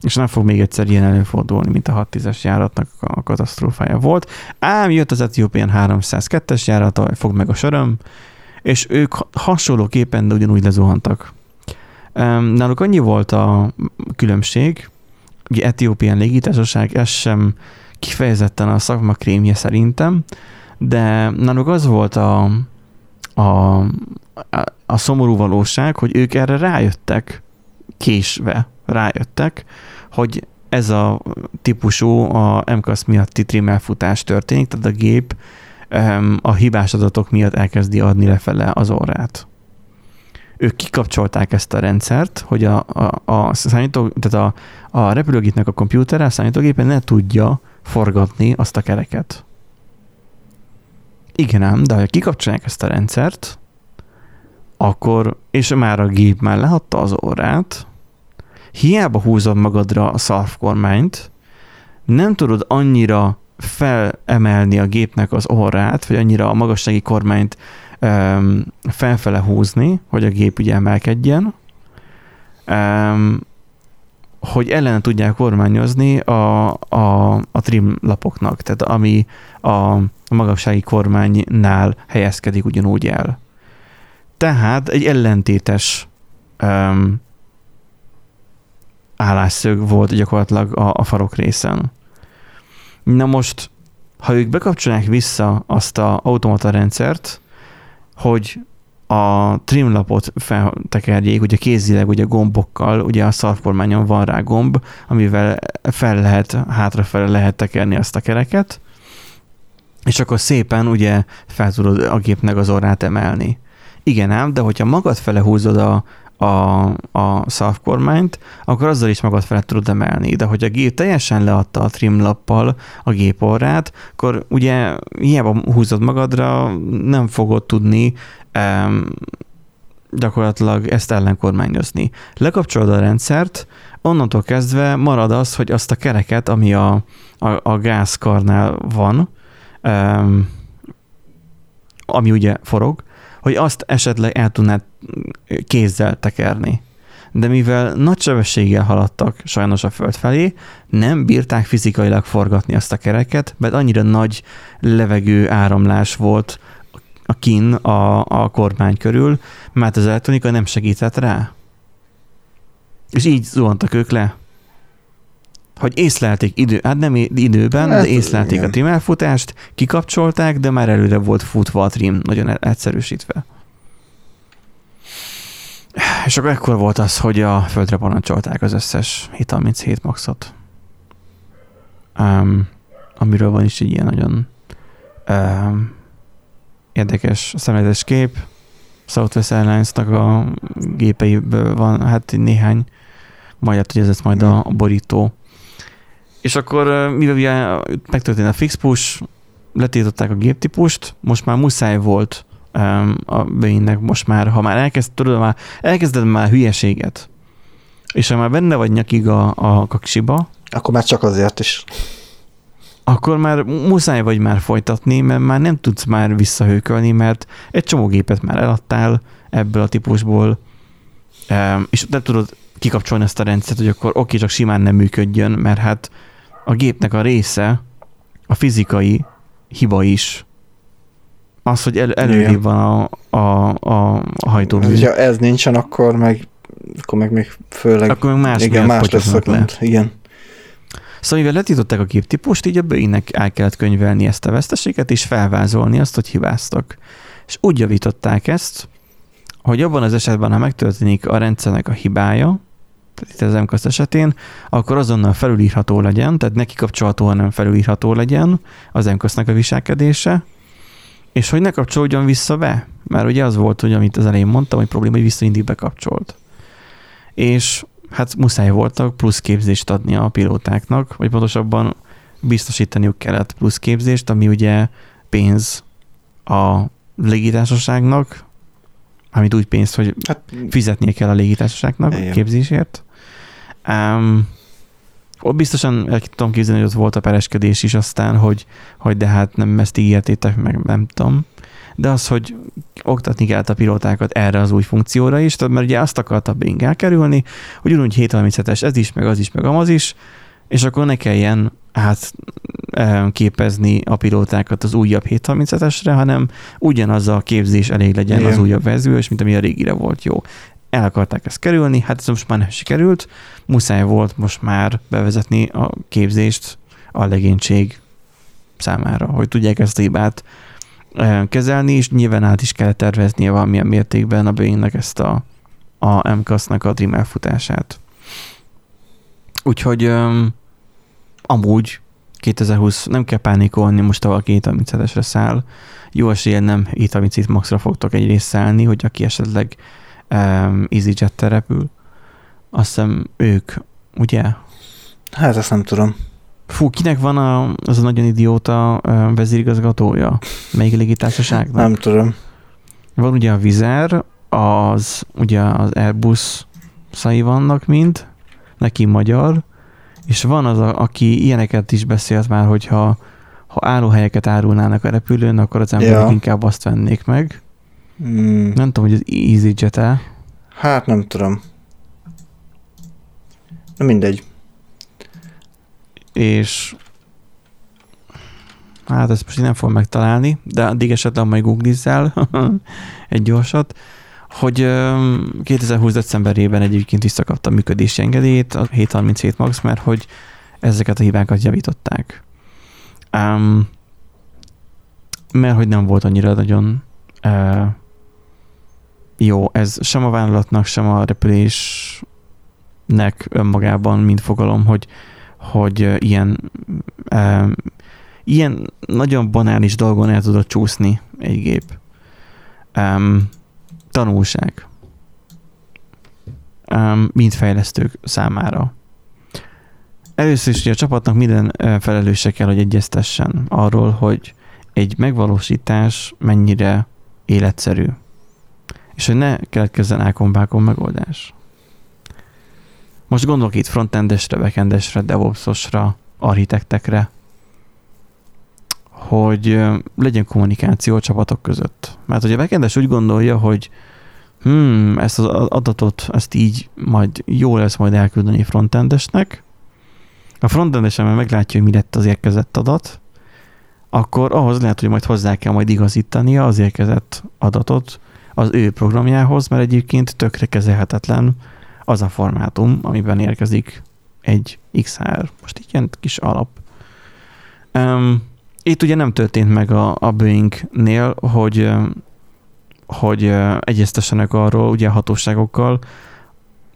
és nem fog még egyszer ilyen előfordulni, mint a 610-es járatnak a katasztrófája volt. Ám jött az Ethiopian 302-es járat, fog meg a söröm, és ők hasonlóképpen, de ugyanúgy lezuhantak. Náluk annyi volt a különbség, ugye Etiópián légitársaság, ez sem kifejezetten a szakma krémje szerintem, de náluk az volt a, a, a szomorú valóság, hogy ők erre rájöttek késve, rájöttek, hogy ez a típusú a MKS miatti trim elfutás történik, tehát a gép a hibás adatok miatt elkezdi adni lefele az orrát. Ők kikapcsolták ezt a rendszert, hogy a, a, a, számító, tehát a, a repülőgépnek a kompjútere, a számítógépen ne tudja forgatni azt a kereket. Igen ám, de ha kikapcsolják ezt a rendszert, akkor, és már a gép már lehatta az orrát, hiába húzod magadra a szarvkormányt, nem tudod annyira felemelni a gépnek az orrát, vagy annyira a magassági kormányt um, felfele húzni, hogy a gép ugye emelkedjen, um, hogy ellen tudják kormányozni a, a, a trim lapoknak, tehát ami a magassági kormánynál helyezkedik ugyanúgy el. Tehát egy ellentétes um, állásszög volt gyakorlatilag a, a farok részen. Na most, ha ők bekapcsolják vissza azt a automata rendszert, hogy a trimlapot feltekerjék, ugye kézileg, ugye gombokkal, ugye a szarvkormányon van rá gomb, amivel fel lehet, hátrafele lehet tekerni azt a kereket, és akkor szépen ugye fel tudod a gépnek az orrát emelni. Igen ám, de hogyha magad fele húzod a, a, a szavkormányt, akkor azzal is magad felett tudod emelni. De hogy a gép teljesen leadta a trimlappal a gép orrát, akkor ugye hiába húzod magadra, nem fogod tudni um, gyakorlatilag ezt ellenkormányozni. Lekapcsolod a rendszert, onnantól kezdve marad az, hogy azt a kereket, ami a, a, a gázkarnál van, um, ami ugye forog, hogy azt esetleg el tudnád kézzel tekerni. De mivel nagy sebességgel haladtak sajnos a föld felé, nem bírták fizikailag forgatni azt a kereket, mert annyira nagy levegő áramlás volt a kin a, a kormány körül, mert az elektronika nem segített rá. És így zuhantak ők le. Hogy észlelték idő, hát nem időben, hát, de észlelték igen. a trim elfutást, kikapcsolták, de már előre volt futva a trim, nagyon e- egyszerűsítve. És akkor ekkor volt az, hogy a földre parancsolták az összes 737 maxot. Um, amiről van is egy ilyen nagyon um, érdekes szemléletes kép. Southwest Airlines-nak a gépeiből van hát néhány, majd hát, hogy ez lesz majd a, a borító. És akkor, mivel ugye megtörtént a fix push, letiltották a géptípust, most már muszáj volt a Boeingnek most már, ha már elkezd, tudod, már elkezded már hülyeséget, és ha már benne vagy nyakig a, a kaksiba, akkor már csak azért is. Akkor már muszáj vagy már folytatni, mert már nem tudsz már visszahőkölni, mert egy csomó gépet már eladtál ebből a típusból, és nem tudod kikapcsolni ezt a rendszert, hogy akkor oké, csak simán nem működjön, mert hát a gépnek a része, a fizikai hiba is az, hogy el, előrébb van a, a, a, hajtómű. Ha ez nincsen, akkor meg, akkor meg még főleg akkor meg más, igen, más lesz a le. Igen. Szóval mivel letították a képtípust, így a bőinek el kellett könyvelni ezt a veszteséget, és felvázolni azt, hogy hibáztak. És úgy javították ezt, hogy abban az esetben, ha megtörténik a rendszernek a hibája, itt az MKS esetén, akkor azonnal felülírható legyen, tehát neki kapcsolhatóan nem felülírható legyen az mksz a viselkedése, és hogy ne kapcsolódjon vissza be, mert ugye az volt, hogy amit az elején mondtam, hogy probléma, hogy vissza mindig bekapcsolt. És hát muszáj voltak plusz képzést adni a pilótáknak, vagy pontosabban biztosítaniuk kellett plusz képzést, ami ugye pénz a légitársaságnak, amit úgy pénzt, hogy hát, fizetnie kell a légitársaságnak a képzésért. Um, ott biztosan el tudom képzelni, hogy ott volt a pereskedés is aztán, hogy, hogy de hát nem ezt ígértétek meg, nem tudom. De az, hogy oktatni kellett a pilótákat erre az új funkcióra is, tehát mert ugye azt akarta Bing elkerülni, hogy ugyanúgy 737-es ez is, meg az is, meg az is, és akkor ne kelljen hát képezni a pilótákat az újabb 737-esre, hanem ugyanaz a képzés elég legyen Igen. az újabb verzió, mint ami a régire volt jó el akarták ezt kerülni, hát ez most már nem sikerült, muszáj volt most már bevezetni a képzést a legénység számára, hogy tudják ezt a hibát kezelni, és nyilván át is kell terveznie valamilyen mértékben a Boeingnek ezt a, a MCAS-nak a Dream elfutását. Úgyhogy um, amúgy 2020 nem kell pánikolni, most a valaki 737-esre száll. Jó esélyen nem 737 Maxra fogtok egyrészt szállni, hogy aki esetleg um, easyjet repül. Azt hiszem ők, ugye? Hát ezt nem tudom. Fú, kinek van a, az a nagyon idióta vezérigazgatója? Melyik légitársaságnak? Nem tudom. Van ugye a Vizer, az ugye az Airbus szai vannak mind, neki magyar, és van az, a, aki ilyeneket is beszélt már, hogyha ha állóhelyeket árulnának a repülőn, akkor az emberek ja. inkább azt vennék meg. Hmm. Nem tudom, hogy az EasyJet-e. Hát nem tudom. Na mindegy. És hát ezt most nem fogom megtalálni, de addig esetleg majd googlizzel [LAUGHS] egy gyorsat, hogy 2020. decemberében egyébként visszakapta a működési engedélyét, a 737 Max, mert hogy ezeket a hibákat javították. Um, mert hogy nem volt annyira nagyon uh, jó. Ez sem a vállalatnak, sem a repülésnek önmagában, mint fogalom, hogy, hogy ilyen, e, ilyen nagyon banális dolgon el tudod csúszni egy gép. E, tanulság. Mint fejlesztők számára. Először is, hogy a csapatnak minden felelőse kell, hogy egyeztessen arról, hogy egy megvalósítás mennyire életszerű. És hogy ne keletkezzen ákombákon megoldás. Most gondolok itt frontendesre, backendesre, devopsosra, architektekre, hogy legyen kommunikáció a csapatok között. Mert hogy a backendes úgy gondolja, hogy hmm, ezt az adatot, ezt így majd jó lesz majd elküldeni frontendesnek, a frontendesen meglátja, hogy mi lett az érkezett adat, akkor ahhoz lehet, hogy majd hozzá kell majd igazítania az érkezett adatot az ő programjához, mert egyébként tökre kezelhetetlen az a formátum, amiben érkezik egy XR. Most így ilyen kis alap. Um, itt ugye nem történt meg a, a Boeing-nél, hogy, hogy egyeztessenek arról ugye a hatóságokkal,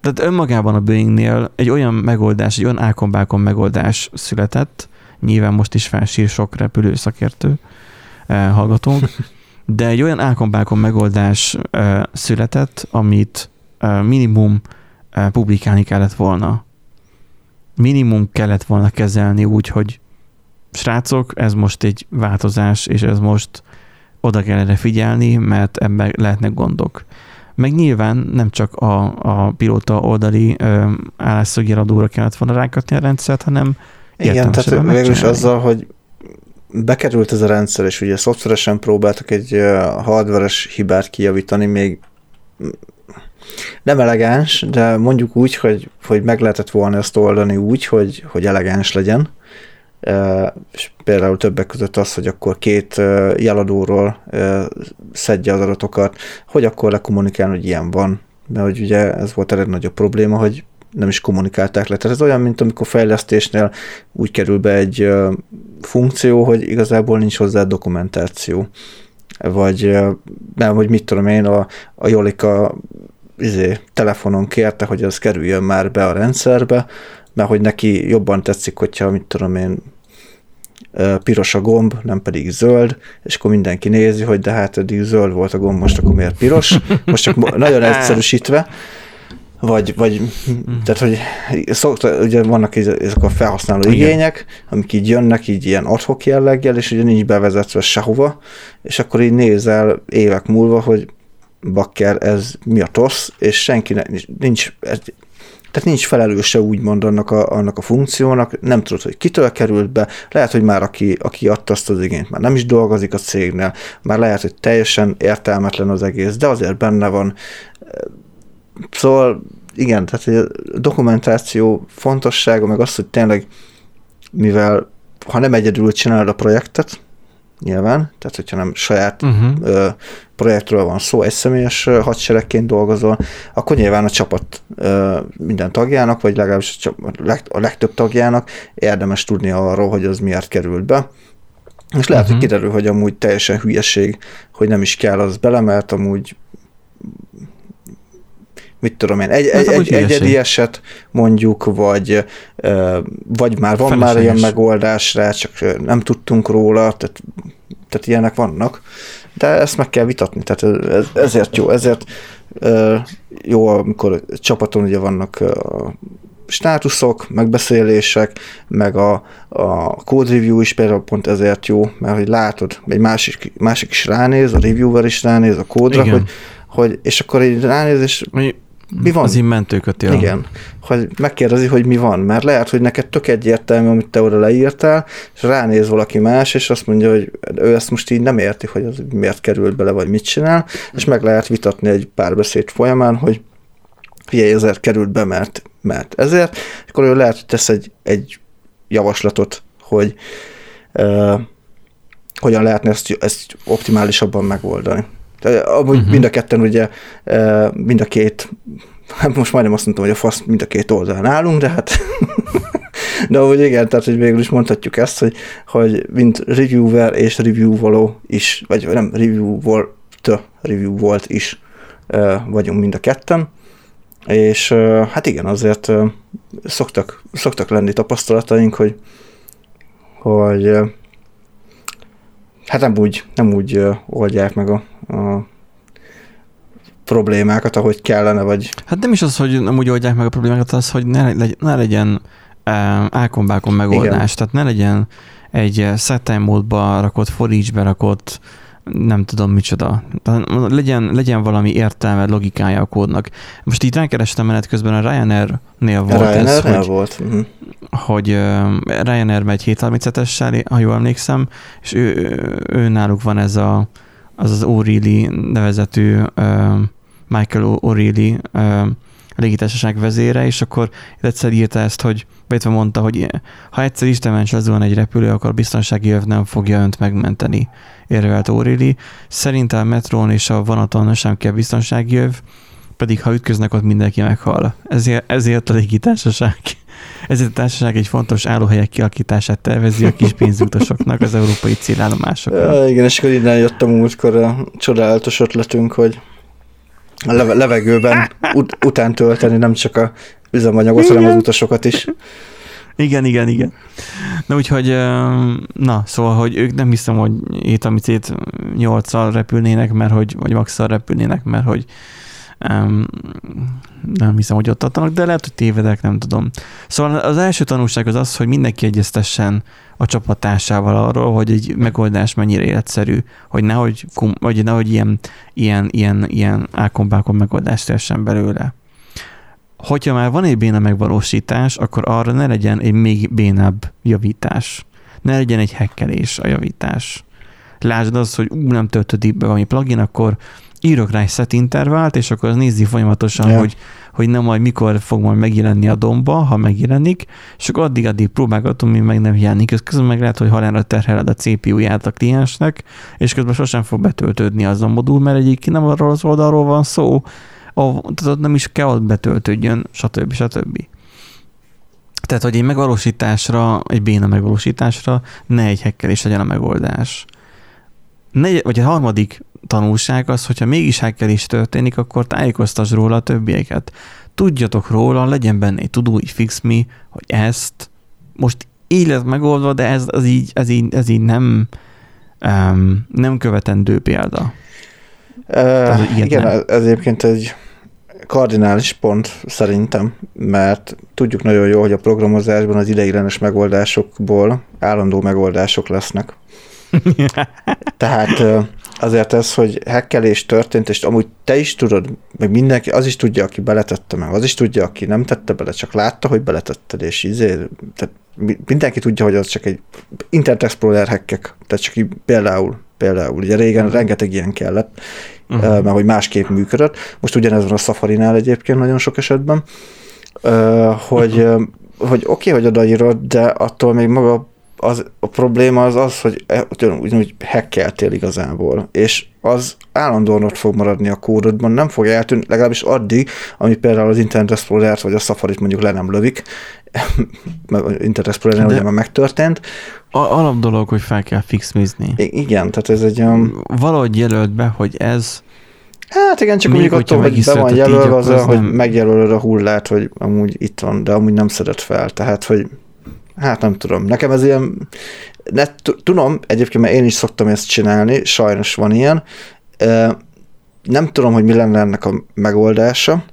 tehát önmagában a Boeingnél egy olyan megoldás, egy olyan ákombákon megoldás született, nyilván most is felsír sok repülő szakértő eh, hallgatónk, [LAUGHS] de egy olyan ákombákon megoldás eh, született, amit eh, minimum eh, publikálni kellett volna. Minimum kellett volna kezelni úgy, hogy srácok, ez most egy változás, és ez most oda kell erre figyelni, mert ebben lehetnek gondok. Meg nyilván nem csak a, a pilóta oldali állásszögjeladóra kellett volna rákatni a rendszert, hanem Igen, tehát végülis azzal, hogy bekerült ez a rendszer, és ugye szoftveresen próbáltak egy hardveres hibát kijavítani, még nem elegáns, de mondjuk úgy, hogy, hogy meg lehetett volna ezt oldani úgy, hogy, hogy elegáns legyen és például többek között az, hogy akkor két jeladóról szedje az adatokat, hogy akkor lekommunikálni, hogy ilyen van. Mert hogy ugye ez volt a legnagyobb probléma, hogy nem is kommunikálták le. Tehát ez olyan, mint amikor fejlesztésnél úgy kerül be egy funkció, hogy igazából nincs hozzá dokumentáció. Vagy nem, hogy mit tudom én, a, a Jolika izé, telefonon kérte, hogy ez kerüljön már be a rendszerbe, mert hogy neki jobban tetszik, hogyha, mit tudom én, piros a gomb, nem pedig zöld, és akkor mindenki nézi, hogy de hát eddig zöld volt a gomb, most akkor miért piros? Most csak nagyon [LAUGHS] egyszerűsítve, vagy, vagy tehát, hogy szokta, ugye vannak ezek a felhasználó Igen. igények, amik így jönnek, így ilyen adhok jelleggel, és ugye nincs bevezetve sehova, és akkor így nézel évek múlva, hogy bakker, ez mi a tosz, és senki nincs, tehát nincs felelőse úgymond annak a, annak a funkciónak, nem tudod, hogy kitől került be, lehet, hogy már aki, aki adta azt az igényt, már nem is dolgozik a cégnél, már lehet, hogy teljesen értelmetlen az egész, de azért benne van. Szóval igen, tehát a dokumentáció fontossága, meg az, hogy tényleg, mivel ha nem egyedül csinálod a projektet, nyilván, tehát hogyha nem saját uh-huh. ö, projektről van szó, egy személyes hadseregként dolgozol, akkor nyilván a csapat ö, minden tagjának, vagy legalábbis a, leg, a legtöbb tagjának érdemes tudni arról, hogy az miért került be. És lehet, uh-huh. hogy mhm. kiderül, hogy amúgy teljesen hülyeség, hogy nem is kell az bele, mert amúgy mit tudom én, egy, egy, egy egyedi eset mondjuk, vagy, vagy már van Felesleges. már ilyen megoldás rá, csak nem tudtunk róla, tehát, tehát ilyenek vannak, de ezt meg kell vitatni, tehát ez, ezért jó, ezért jó, amikor csapaton ugye vannak státuszok, megbeszélések, meg a, a code review is például pont ezért jó, mert hogy látod, egy másik, másik is ránéz, a reviewer is ránéz a kódra, hogy, hogy, és akkor így ránéz, és mi van? Az immentőköt, ja. Igen, hogy megkérdezi, hogy mi van, mert lehet, hogy neked tök egyértelmű, amit te oda leírtál, és ránéz valaki más, és azt mondja, hogy ő ezt most így nem érti, hogy az miért került bele, vagy mit csinál, és meg lehet vitatni egy párbeszéd folyamán, hogy figyelj, ezért került be, mert, mert ezért, akkor ő lehet, hogy tesz egy, egy javaslatot, hogy uh, hogyan lehetne ezt, ezt optimálisabban megoldani. Amúgy uh-huh. mind a ketten ugye, mind a két, hát most majdnem azt mondtam, hogy a fasz mind a két oldalán állunk, de hát [LAUGHS] de ahogy igen, tehát hogy végül is mondhatjuk ezt, hogy, hogy mint reviewer és review való is, vagy nem review volt, review volt is vagyunk mind a ketten, és hát igen, azért szoktak, szoktak lenni tapasztalataink, hogy, hogy hát nem úgy, nem úgy oldják meg a, a problémákat, ahogy kellene, vagy... Hát nem is az, hogy nem úgy oldják meg a problémákat, az, hogy ne, legy, ne legyen ákombákon megoldás, Igen. tehát ne legyen egy set módba rakott, foricsbe rakott, nem tudom micsoda. Legyen, legyen valami értelme, logikája a kódnak. Most itt rákerestem menet közben a Ryanair-nél volt Ryanair ez, hogy, volt. Uh-huh. hogy uh, Ryanair megy 737-essel, ha jól emlékszem, és ő, ő, náluk van ez a, az az O'Reilly nevezetű Michael O'Reilly légitársaság vezére, és akkor egyszer írta ezt, hogy Bétve mondta, hogy ha egyszer Istenments lezuhan egy repülő, akkor biztonsági jöv nem fogja önt megmenteni, érvelt Auréli. Szerintem a metrón és a vonaton sem kell biztonsági jöv, pedig ha ütköznek, ott mindenki meghal. Ezért, ezért a légitársaság ezért a társaság egy fontos állóhelyek kialakítását tervezi a kis pénzutasoknak az európai célállomásokra. Ja, igen, és akkor innen jött a múltkor a csodálatos ötletünk, hogy a levegőben ut- után tölteni nem csak a üzemanyagot, igen. hanem az utasokat is. Igen, igen, igen. Na úgyhogy, na, szóval, hogy ők nem hiszem, hogy étamicét 8-al repülnének, mert hogy, vagy max repülnének, mert hogy um, nem hiszem, hogy ott tartanak, de lehet, hogy tévedek, nem tudom. Szóval az első tanulság az az, hogy mindenki egyeztessen a csapatásával arról, hogy egy megoldás mennyire életszerű, hogy nehogy, vagy nehogy ilyen, ilyen, ilyen, ilyen ákombákon megoldást tessen belőle hogyha már van egy béna megvalósítás, akkor arra ne legyen egy még bénább javítás. Ne legyen egy hekkelés a javítás. Lásd az, hogy ú, nem töltődik be valami plugin, akkor írok rá egy set intervált, és akkor az nézi folyamatosan, yeah. hogy, hogy nem majd mikor fog majd megjelenni a domba, ha megjelenik, és akkor addig-addig próbálgatom, mi meg nem jelenik. Ez közben meg lehet, hogy halálra terheled a CPU-ját a kliensnek, és közben sosem fog betöltődni az a modul, mert egyik nem arról az oldalról van szó, a, tehát nem is kell ott betöltődjön, stb. stb. Tehát, hogy egy megvalósításra, egy béna megvalósításra ne egy hekkelés legyen a megoldás. Negy, vagy a harmadik tanulság az, hogyha mégis hekkelés történik, akkor tájékoztass róla a többieket. Tudjatok róla, legyen benne egy tudó, egy fix me, hogy ezt most így lett megoldva, de ez, ez, így, ez, így, ez így nem, um, nem követendő példa. Uh, igen, nem. ez egyébként egy kardinális pont szerintem, mert tudjuk nagyon jó, hogy a programozásban az ideiglenes megoldásokból állandó megoldások lesznek. [LAUGHS] Tehát azért ez, hogy hekkelés történt, és amúgy te is tudod, meg mindenki, az is tudja, aki beletette meg, az is tudja, aki nem tette bele, csak látta, hogy beletetted, és izé, tehát mindenki tudja, hogy az csak egy Internet Explorer hackek, tehát csak így például, például, ugye régen uh-huh. rengeteg ilyen kellett, uh-huh. mert hogy másképp működött. Most ugyanez van a Safari-nál egyébként nagyon sok esetben, hogy, uh-huh. hogy oké, okay, hogy odaírod, de attól még maga az, a probléma az az, hogy e, úgy hackeltél igazából, és az állandóan ott fog maradni a kódodban, nem fog eltűnni, legalábbis addig, ami például az Internet explorer vagy a Safari-t mondjuk le nem lövik, [LAUGHS] mert Internet explorer ugye már megtörtént. A, alap dolog, hogy fel kell fixmizni. igen, tehát ez egy olyan... Valahogy jelölt be, hogy ez Hát igen, csak mondjuk attól, hogy be van jelölve, az, az hogy megjelölöd a hullát, hogy amúgy itt van, de amúgy nem szedett fel. Tehát, hogy hát nem tudom, nekem ez ilyen, ne, tudom, egyébként mert én is szoktam ezt csinálni, sajnos van ilyen, nem tudom, hogy mi lenne ennek a megoldása,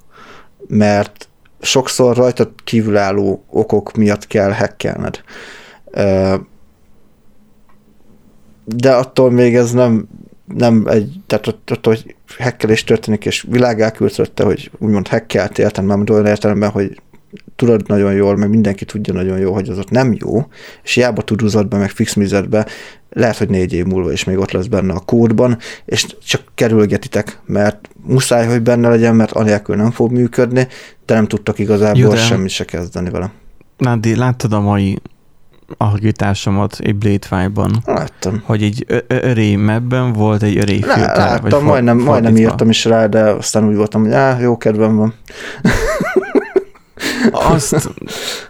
mert sokszor rajta kívülálló okok miatt kell hackelned. De attól még ez nem, nem egy, tehát attól, hogy hackelés történik, és világ elküldte, hogy úgymond hackeltél, tehát már olyan értelemben, hogy tudod nagyon jól, meg mindenki tudja nagyon jól, hogy az ott nem jó, és hiába tudúzod be, meg fixmized be, lehet, hogy négy év múlva is még ott lesz benne a kódban, és csak kerülgetitek, mert muszáj, hogy benne legyen, mert anélkül nem fog működni, de nem tudtak igazából Jó, semmit se kezdeni vele. Nádi, láttad a mai alakításomat egy Blade Five-ban? Láttam. Hogy egy öré mapben volt egy öré filter. Láttam, vagy majdnem, majdnem írtam is rá, de aztán úgy voltam, hogy á, jó kedvem van. Azt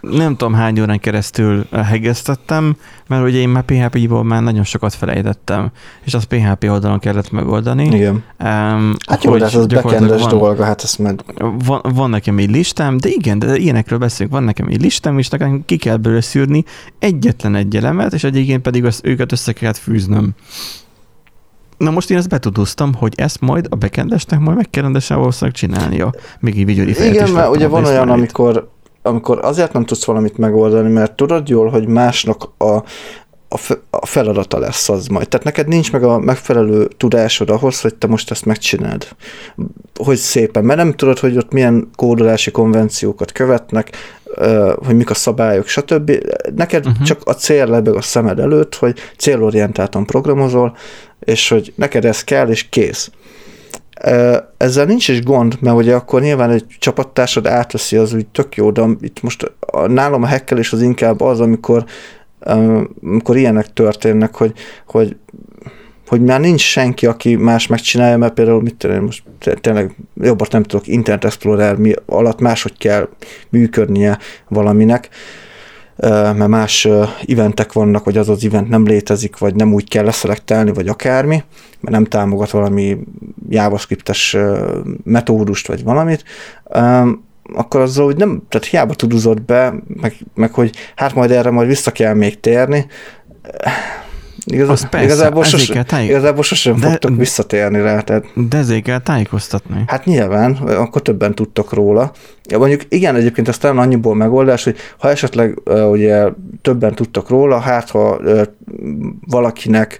nem tudom hány órán keresztül hegesztettem, mert ugye én már PHP-ból már nagyon sokat felejtettem, és azt PHP oldalon kellett megoldani. Igen. Um, hát jó, de ez az backendes dolga, hát ezt meg... Van, van nekem egy listám, de igen, de ilyenekről beszélünk, van nekem egy listám, és nekem ki kell belőle szűrni egyetlen egy elemet, és egyébként pedig azt, őket össze kellett fűznöm. Na most én ezt betudoztam, hogy ezt majd a backendesnek majd meg kell rendesen valószínűleg csinálnia. Még így videói Igen, mert ugye van olyan, amikor, amikor azért nem tudsz valamit megoldani, mert tudod jól, hogy másnak a, a feladata lesz az majd. Tehát neked nincs meg a megfelelő tudásod ahhoz, hogy te most ezt megcsináld. Hogy szépen, mert nem tudod, hogy ott milyen kódolási konvenciókat követnek, hogy mik a szabályok, stb. Neked uh-huh. csak a cél lebeg a szemed előtt, hogy célorientáltan programozol, és hogy neked ez kell, és kész. Ezzel nincs is gond, mert ugye akkor nyilván egy csapattársad átveszi az úgy tök jó, de itt most nálam a hekkelés az inkább az, amikor, amikor ilyenek történnek, hogy, hogy hogy már nincs senki, aki más megcsinálja, mert például mit tudom, most tényleg jobban nem tudok, Internet Explorer mi alatt máshogy kell működnie valaminek, mert más eventek vannak, vagy az az event nem létezik, vagy nem úgy kell leszelektelni, vagy akármi, mert nem támogat valami JavaScript-es metódust, vagy valamit, akkor azzal hogy nem, tehát hiába tudúzott be, meg, meg hogy hát majd erre majd vissza kell még térni, Igaz, az persze, igazából, sos, táj... igazából sosem de, fogtok visszatérni rá. Tehát... De ezért kell tájékoztatni. Hát nyilván, akkor többen tudtok róla. Ja, mondjuk igen, egyébként ez talán annyiból megoldás, hogy ha esetleg ugye többen tudtok róla, hát ha valakinek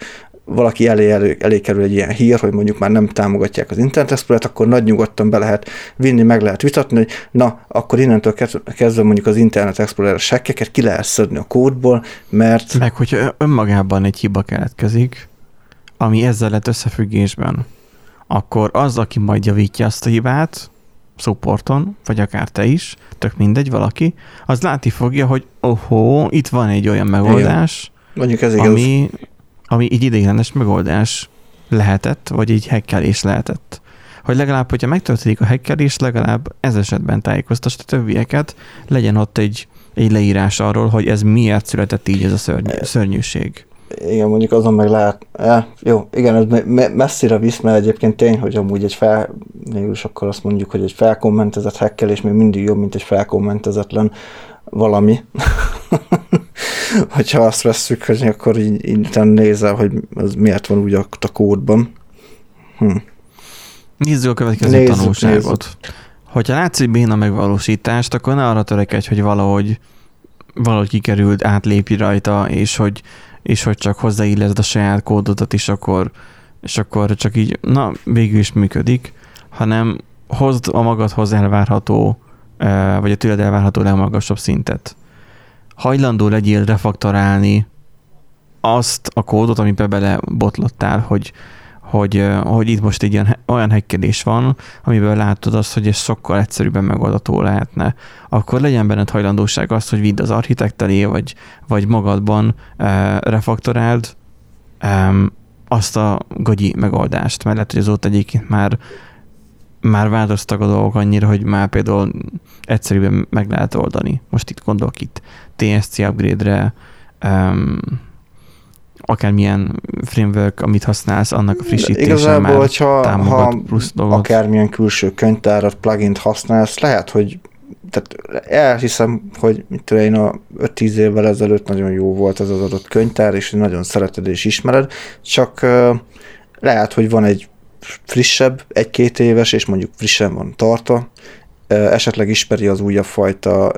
valaki elé, elé, elé kerül egy ilyen hír, hogy mondjuk már nem támogatják az Internet explorer akkor nagy nyugodtan be lehet vinni, meg lehet vitatni, hogy na, akkor innentől kezdve mondjuk az Internet Explorer sekkeket ki lehet szedni a kódból, mert... Meg hogyha önmagában egy hiba keletkezik, ami ezzel lett összefüggésben, akkor az, aki majd javítja azt a hibát, supporton, vagy akár te is, tök mindegy, valaki, az látni fogja, hogy ohó, itt van egy olyan megoldás, Igen. Mondjuk ez igaz. ami ami így ideiglenes megoldás lehetett, vagy így hekkelés lehetett. Hogy legalább, hogyha megtörténik a hekkelés, legalább ez esetben tájékoztass a többieket, legyen ott egy, egy leírás arról, hogy ez miért született így ez a szörny, szörnyűség. Igen, mondjuk azon meg lehet, ja, jó, igen, ez messzire visz, mert egyébként tény, hogy amúgy egy fel, mégis akkor azt mondjuk, hogy egy felkommentezett hekkelés még mindig jobb, mint egy felkommentezetlen valami. [LAUGHS] hogyha azt vesszük, hogy akkor így, így nézel, hogy az miért van úgy a, a kódban. Hm. Nézzük a következő nézzük, tanulságot. Nézzük. Hogyha látsz egy béna megvalósítást, akkor ne arra törekedj, hogy valahogy, valahogy kikerült, átlépi rajta, és hogy, és hogy csak hozzáilleszd a saját kódodat is, akkor, és akkor csak így, na, végül is működik, hanem hozd a magadhoz elvárható, vagy a tőled elvárható legmagasabb szintet. Hajlandó legyél refaktorálni azt a kódot, amiben bele botlottál, hogy, hogy, hogy itt most egy ilyen, olyan hekkelés van, amiből látod azt, hogy ez sokkal egyszerűbben megoldható lehetne, akkor legyen benned hajlandóság azt, hogy vidd az architekt elé, vagy, vagy magadban e, refaktoráld e, azt a gagyi megoldást, mert lehet, hogy azóta egyébként már már változtak a dolgok annyira, hogy már például egyszerűen meg lehet oldani. Most itt gondolok itt TSC upgrade-re, um, akármilyen framework, amit használsz, annak a frissítése Igazából, már hogyha, támogat ha plusz dolgot. akármilyen külső könyvtárat, plugin használsz, lehet, hogy tehát elhiszem, hogy mit tudom én, a 5-10 évvel ezelőtt nagyon jó volt ez az adott könyvtár, és nagyon szereted és ismered, csak lehet, hogy van egy frissebb, egy-két éves, és mondjuk frissen van tartva, esetleg ismeri az újabb fajta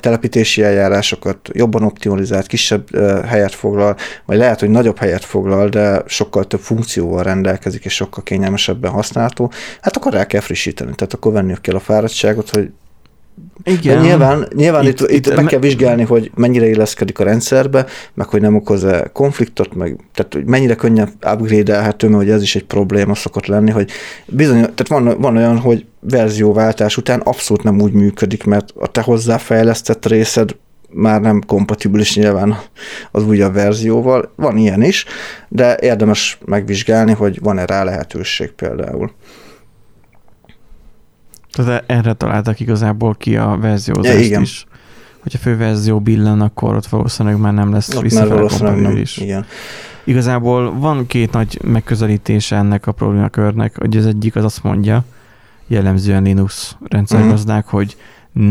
telepítési eljárásokat, jobban optimalizált, kisebb helyet foglal, vagy lehet, hogy nagyobb helyet foglal, de sokkal több funkcióval rendelkezik, és sokkal kényelmesebben használható, hát akkor el kell frissíteni. Tehát akkor venniük kell a fáradtságot, hogy igen. De nyilván, nyilván itt, itt, itt meg kell vizsgálni, hogy mennyire illeszkedik a rendszerbe, meg hogy nem okoz-e konfliktot, meg tehát hogy mennyire könnyen upgrade-elhető, mert ez is egy probléma szokott lenni, hogy bizony, tehát van, van olyan, hogy verzióváltás után abszolút nem úgy működik, mert a te hozzáfejlesztett részed már nem kompatibilis nyilván az újabb verzióval. Van ilyen is, de érdemes megvizsgálni, hogy van-e rá lehetőség például. Tehát erre találtak igazából ki a verziózást ja, igen. is. Hogyha főverzió billen, akkor ott valószínűleg már nem lesz visszafele is. Igen. Igazából van két nagy megközelítése ennek a problémakörnek, hogy az egyik az azt mondja, jellemzően Linux rendszergazdák, mm. hogy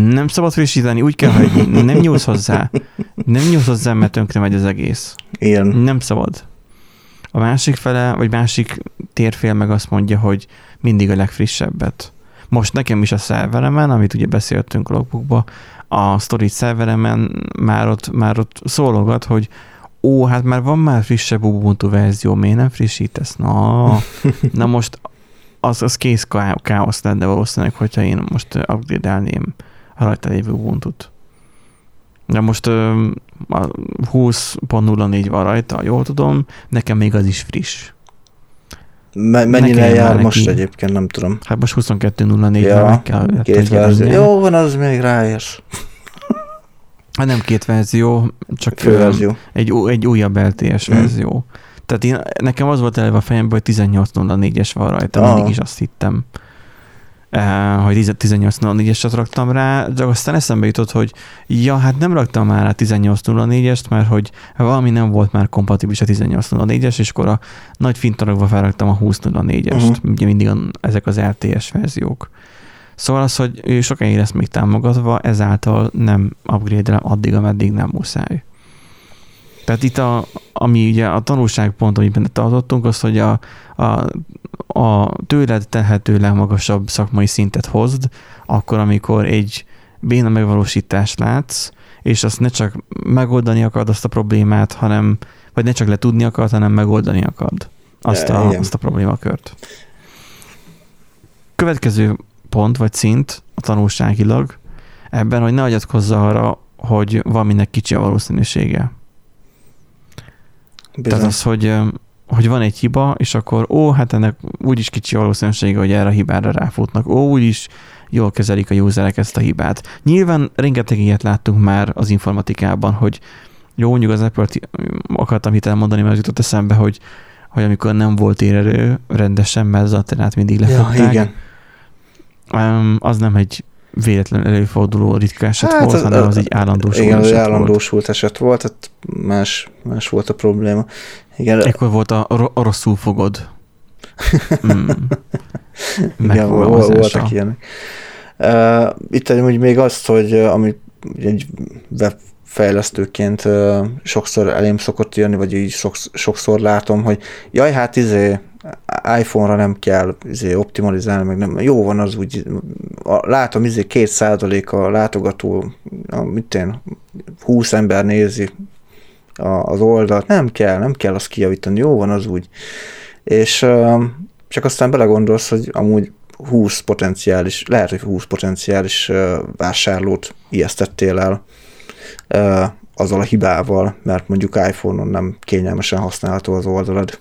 nem szabad frissíteni, úgy kell hogy nem nyúlsz hozzá. Nem nyúlsz hozzá, mert tönkre megy az egész. Igen. Nem szabad. A másik fele, vagy másik térfél meg azt mondja, hogy mindig a legfrissebbet. Most nekem is a szerveremen, amit ugye beszéltünk a logbookba, a storage szerveremen már ott, már ott szólogat, hogy ó, hát már van már frissebb Ubuntu verzió, miért nem frissítesz? Na, [LAUGHS] na most az, az kész káosz lenne valószínűleg, hogyha én most upgrade-elném a rajta lévő Ubuntu-t. De most uh, 20.04 van rajta, jól tudom, nekem még az is friss. Me- mennyire jár most neki. egyébként, nem tudom. Hát most 22.04 ja, meg kell. Két verzió. Jó van, az még ráérsz. [LAUGHS] Hát nem két verzió, csak Főverzió. egy, egy újabb LTS mm. verzió. Tehát én, nekem az volt eleve a fejemben, hogy 18.04-es van rajta, ah. mindig is azt hittem. Uh, hogy 18.04-eset raktam rá, de aztán eszembe jutott, hogy ja, hát nem raktam már rá 18.04-est, mert hogy valami nem volt már kompatibilis a 18.04-es, és akkor a nagy fintarokba felraktam a 20.04-est, uh-huh. Mhm. ugye mindig a, ezek az LTS verziók. Szóval az, hogy sokáig lesz még támogatva, ezáltal nem upgrade addig, ameddig nem muszáj. Tehát itt a, ami ugye a tanulságpont, amiben tartottunk, az, hogy a, a, a tőled tehető legmagasabb szakmai szintet hozd, akkor, amikor egy béna megvalósítást látsz, és azt ne csak megoldani akarod azt a problémát, hanem, vagy ne csak letudni akarod, hanem megoldani akarod azt a, azt a problémakört. Következő pont vagy szint a tanulságilag ebben, hogy ne agyatkozza arra, hogy valaminek kicsi a valószínűsége. Bizony. Tehát az, hogy, hogy van egy hiba, és akkor ó, hát ennek úgyis kicsi valószínűsége, hogy erre a hibára ráfutnak. Ó, úgyis jól kezelik a userek ezt a hibát. Nyilván rengeteg ilyet láttunk már az informatikában, hogy jó, mondjuk az Apple-t akartam itt elmondani, mert jutott eszembe, hogy, hogy amikor nem volt érerő rendesen, mert az alternát mindig lefogták. Ja, igen az nem egy véletlen előforduló ritka eset hát, volt, hanem az egy állandósult igen, eset állandósult volt. eset volt, tehát más, más volt a probléma. Igen. Ekkor volt a, a rosszul fogod. [LAUGHS] Mm. igen, voltak ilyenek. Uh, itt hogy még azt, hogy uh, amit egy webfejlesztőként uh, sokszor elém szokott jönni, vagy így sokszor látom, hogy jaj, hát izé, iPhone-ra nem kell izé, optimalizálni, meg nem, jó van az úgy, a, látom, izé két százalék a látogató, a, mit én, 20 ember nézi a, az oldalt, nem kell, nem kell azt kijavítani, jó van az úgy. És csak aztán belegondolsz, hogy amúgy 20 potenciális, lehet, hogy 20 potenciális vásárlót ijesztettél el azzal a hibával, mert mondjuk iPhone-on nem kényelmesen használható az oldalad.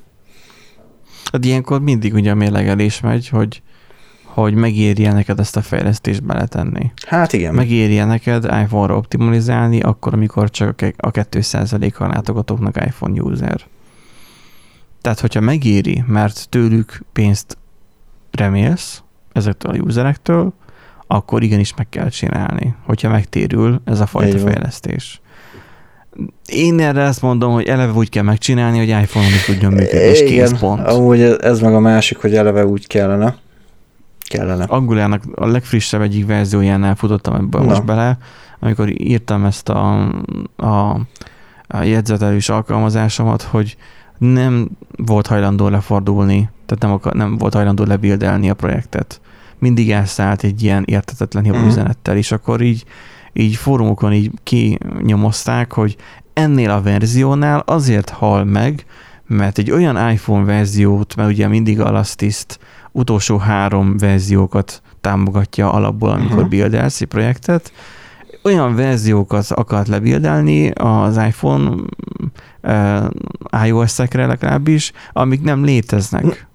Hát ilyenkor mindig ugye a mérlegelés megy, hogy, hogy megérje neked ezt a fejlesztést beletenni. Hát igen. Megérje neked iPhone-ra optimalizálni, akkor, amikor csak a 2%-a látogatóknak iPhone user. Tehát, hogyha megéri, mert tőlük pénzt remélsz ezektől a userektől, akkor igenis meg kell csinálni, hogyha megtérül ez a fajta fejlesztés. Én erre ezt mondom, hogy eleve úgy kell megcsinálni, hogy iPhone-on is tudjon működni, és kész pont. Amúgy ez meg a másik, hogy eleve úgy kellene. Kellene. Angulának a legfrissebb egyik verziójánál futottam ebből Na. most bele, amikor írtam ezt a, a, a jegyzetelős alkalmazásomat, hogy nem volt hajlandó lefordulni, tehát nem, akar, nem volt hajlandó lebildelni a projektet. Mindig elszállt egy ilyen értetetlen mm. üzenettel, és akkor így így fórumokon így kinyomozták, hogy ennél a verziónál azért hal meg, mert egy olyan iPhone verziót, mert ugye mindig a utolsó három verziókat támogatja alapból, amikor uh-huh. buildelsz egy projektet, olyan verziókat akart lebildelni az iPhone uh, iOS-ekre legalábbis, amik nem léteznek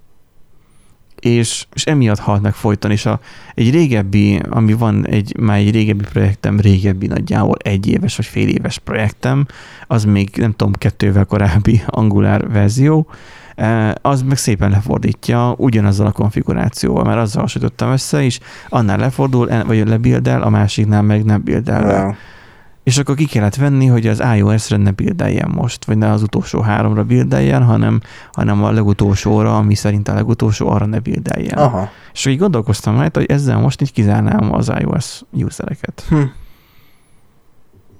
és, és emiatt halt meg folyton, és a, egy régebbi, ami van egy, már egy régebbi projektem, régebbi nagyjából egy éves vagy fél éves projektem, az még nem tudom, kettővel korábbi Angular verzió, az meg szépen lefordítja ugyanazzal a konfigurációval, mert azzal hasonlítottam össze, és annál lefordul, vagy lebildel, a másiknál meg nem bildelve. Wow. És akkor ki kellett venni, hogy az iOS-re ne bildeljen most, vagy ne az utolsó háromra bildeljen, hanem, hanem a legutolsóra, ami szerint a legutolsó, arra ne bildeljen. Aha. És így gondolkoztam rajta, hogy ezzel most így kizárnám az iOS usereket. Hm.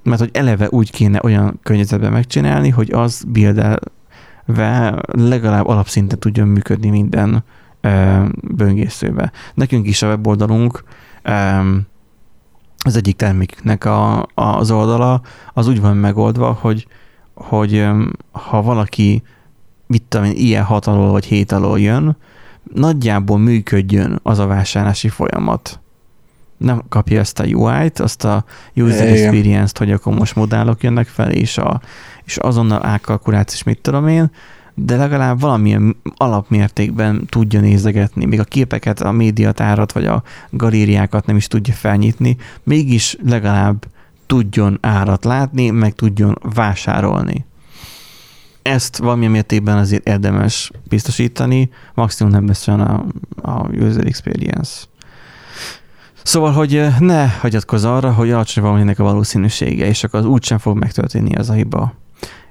Mert hogy eleve úgy kéne olyan környezetben megcsinálni, hogy az bildelve legalább alapszinten tudjon működni minden ö, böngészőbe. Nekünk is a weboldalunk ö, az egyik terméknek a, az oldala az úgy van megoldva, hogy, hogy ha valaki mit tudom én, ilyen hat alól vagy hét alól jön, nagyjából működjön az a vásárlási folyamat. Nem kapja ezt a UI-t, azt a user experience-t, hogy akkor most modálok jönnek fel, és, a, és azonnal ákalkulálsz, és mit tudom én, de legalább valamilyen alapmértékben tudja nézegetni, még a képeket, a médiatárat vagy a galériákat nem is tudja felnyitni, mégis legalább tudjon árat látni, meg tudjon vásárolni. Ezt valamilyen mértékben azért érdemes biztosítani, maximum nem lesz olyan a, a user experience. Szóval, hogy ne hagyatkozz arra, hogy alacsony valaminek a valószínűsége, és akkor az úgysem fog megtörténni ez a hiba.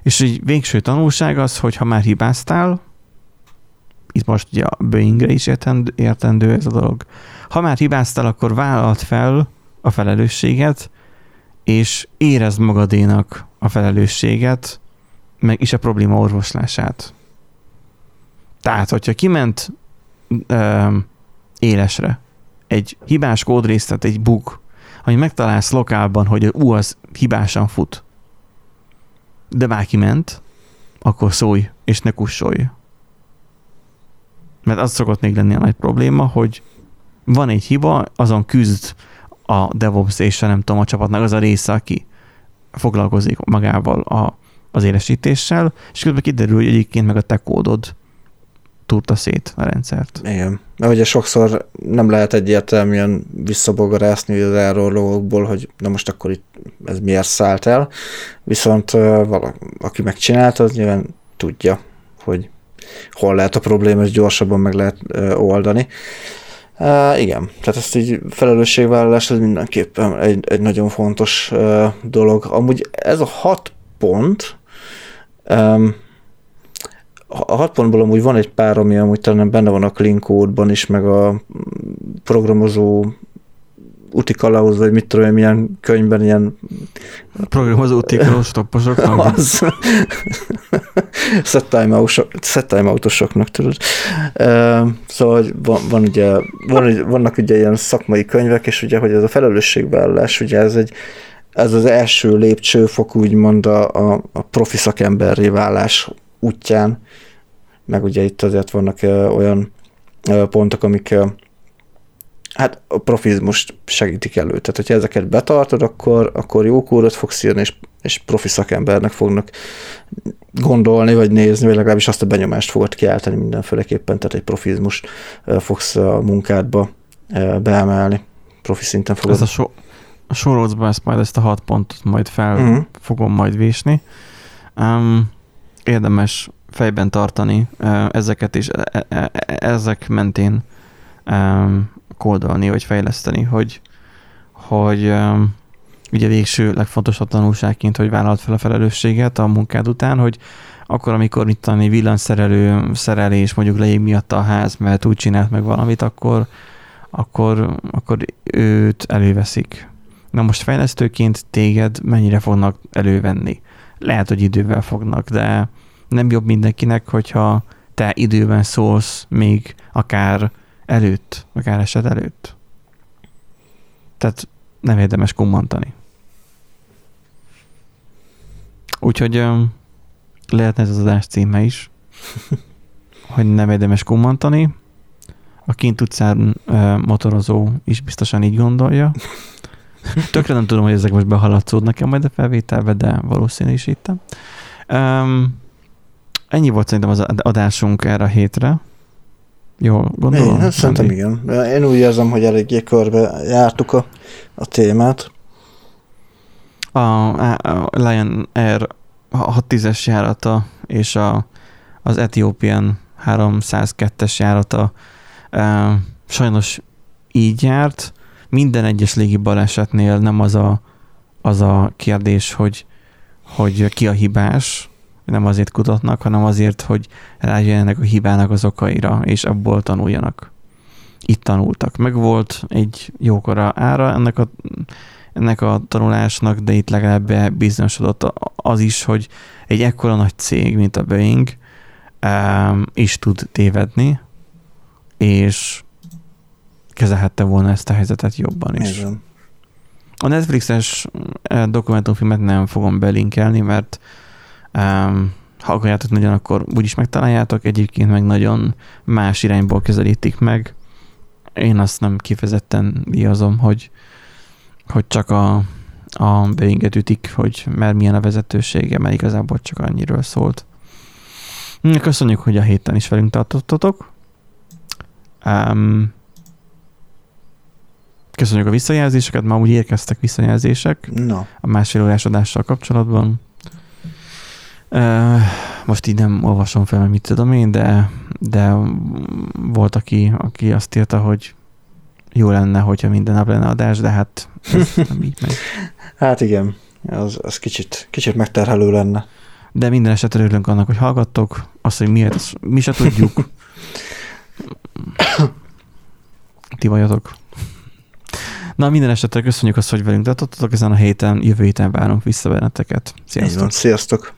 És egy végső tanulság az, hogy ha már hibáztál, itt most ugye a Boeingre is értendő, értendő ez a dolog, ha már hibáztál, akkor vállalt fel a felelősséget, és érezd magadénak a felelősséget, meg is a probléma orvoslását. Tehát, hogyha kiment ö, élesre egy hibás kódrészt, tehát egy bug, ami megtalálsz lokálban, hogy ú, az hibásan fut, de bárki ment, akkor szólj, és ne kussolj. Mert az szokott még lenni a nagy probléma, hogy van egy hiba, azon küzd a DevOps és a nem tudom, a csapatnak az a része, aki foglalkozik magával a, az élesítéssel, és közben kiderül, hogy egyébként meg a te kódod túrta szét a rendszert. Igen. Mert ugye sokszor nem lehet egyértelműen visszabogarászni az elrólókból, hogy na most akkor itt ez miért szállt el, viszont valaki, aki megcsinálta, az nyilván tudja, hogy hol lehet a probléma, és gyorsabban meg lehet oldani. Uh, igen, tehát ezt így felelősségvállalás ez mindenképpen egy, egy nagyon fontos uh, dolog. Amúgy ez a hat pont, um, a hat pontból amúgy van egy pár, ami amúgy talán benne van a clean code-ban is, meg a programozó úti kalauz, vagy mit tudom én, milyen könyvben ilyen... Programozó úti kalauz stopposoknak. [LAUGHS] Az. set time autosoknak, tudod. Uh, szóval van, van ugye, van, vannak ugye ilyen szakmai könyvek, és ugye, hogy ez a felelősségvállalás, ugye ez egy ez az első lépcsőfok úgymond a, a, a profi szakemberré válás útján, meg ugye itt azért vannak olyan pontok, amik hát a profizmust segítik elő. Tehát, hogyha ezeket betartod, akkor, akkor jó kódot fogsz írni, és, és profi szakembernek fognak gondolni, vagy nézni, vagy legalábbis azt a benyomást fogod kiáltani mindenféleképpen, tehát egy profizmust fogsz a munkádba beemelni, profi szinten fogod. Ez a, so, a sorolcban ezt majd ezt a hat pontot majd fel uh-huh. fogom majd vésni. Um, érdemes fejben tartani ezeket is, e, e, e, ezek mentén kódolni, vagy fejleszteni, hogy, hogy ugye végső legfontosabb tanulságként, hogy vállalt fel a felelősséget a munkád után, hogy akkor, amikor itt tanulni villanyszerelő szerelés, mondjuk leég miatt a ház, mert úgy csinált meg valamit, akkor, akkor, akkor őt előveszik. Na most fejlesztőként téged mennyire fognak elővenni? Lehet, hogy idővel fognak, de nem jobb mindenkinek, hogyha te időben szólsz még akár előtt, akár eset előtt. Tehát nem érdemes kummantani. Úgyhogy lehetne ez az adás címe is, [LAUGHS] hogy nem érdemes kummantani. A kint utcán motorozó is biztosan így gondolja. [LAUGHS] Tökre nem tudom, hogy ezek most behaladszódnak-e majd a felvételbe, de valószínűsítem. Um, ennyi volt szerintem az adásunk erre a hétre. Jól gondolom? Én, hát szerintem igen. Én úgy érzem, hogy eléggé körbe jártuk a, a témát. A, a Lion Air 6 10-es járata és a, az Ethiopian 302-es járata sajnos így járt. Minden egyes légi balesetnél nem az a, az a kérdés, hogy, hogy ki a hibás, nem azért kutatnak, hanem azért, hogy rájöjjenek a hibának az okaira, és abból tanuljanak. Itt tanultak. Meg volt egy jókora ára ennek a, ennek a tanulásnak, de itt legalább bizonyosodott az is, hogy egy ekkora nagy cég, mint a Boeing, is tud tévedni, és kezelhette volna ezt a helyzetet jobban is. Igen. A Netflixes eh, dokumentumfilmet nem fogom belinkelni, mert um, ha akarjátok nagyon, akkor úgyis megtaláljátok, egyébként meg nagyon más irányból közelítik meg. Én azt nem kifejezetten díjazom, hogy, hogy csak a, a Boeinget ütik, hogy mert milyen a vezetősége, mert igazából csak annyiről szólt. Köszönjük, hogy a héten is velünk tartottatok. Um, köszönjük a visszajelzéseket, már úgy érkeztek visszajelzések no. a másfél órás adással kapcsolatban. Most így nem olvasom fel, mert mit tudom én, de, de volt, aki, aki azt írta, hogy jó lenne, hogyha minden nap lenne adás, de hát ez [LAUGHS] nem így megy. Hát igen, az, az kicsit, kicsit megterhelő lenne. De minden esetre örülünk annak, hogy hallgattok, azt, hogy miért, azt mi se tudjuk. [LAUGHS] Ti vagyok. Na, minden esetre köszönjük azt, hogy velünk tartottatok ezen a héten, jövő héten várunk vissza benneteket. Sziasztok! Sziasztok!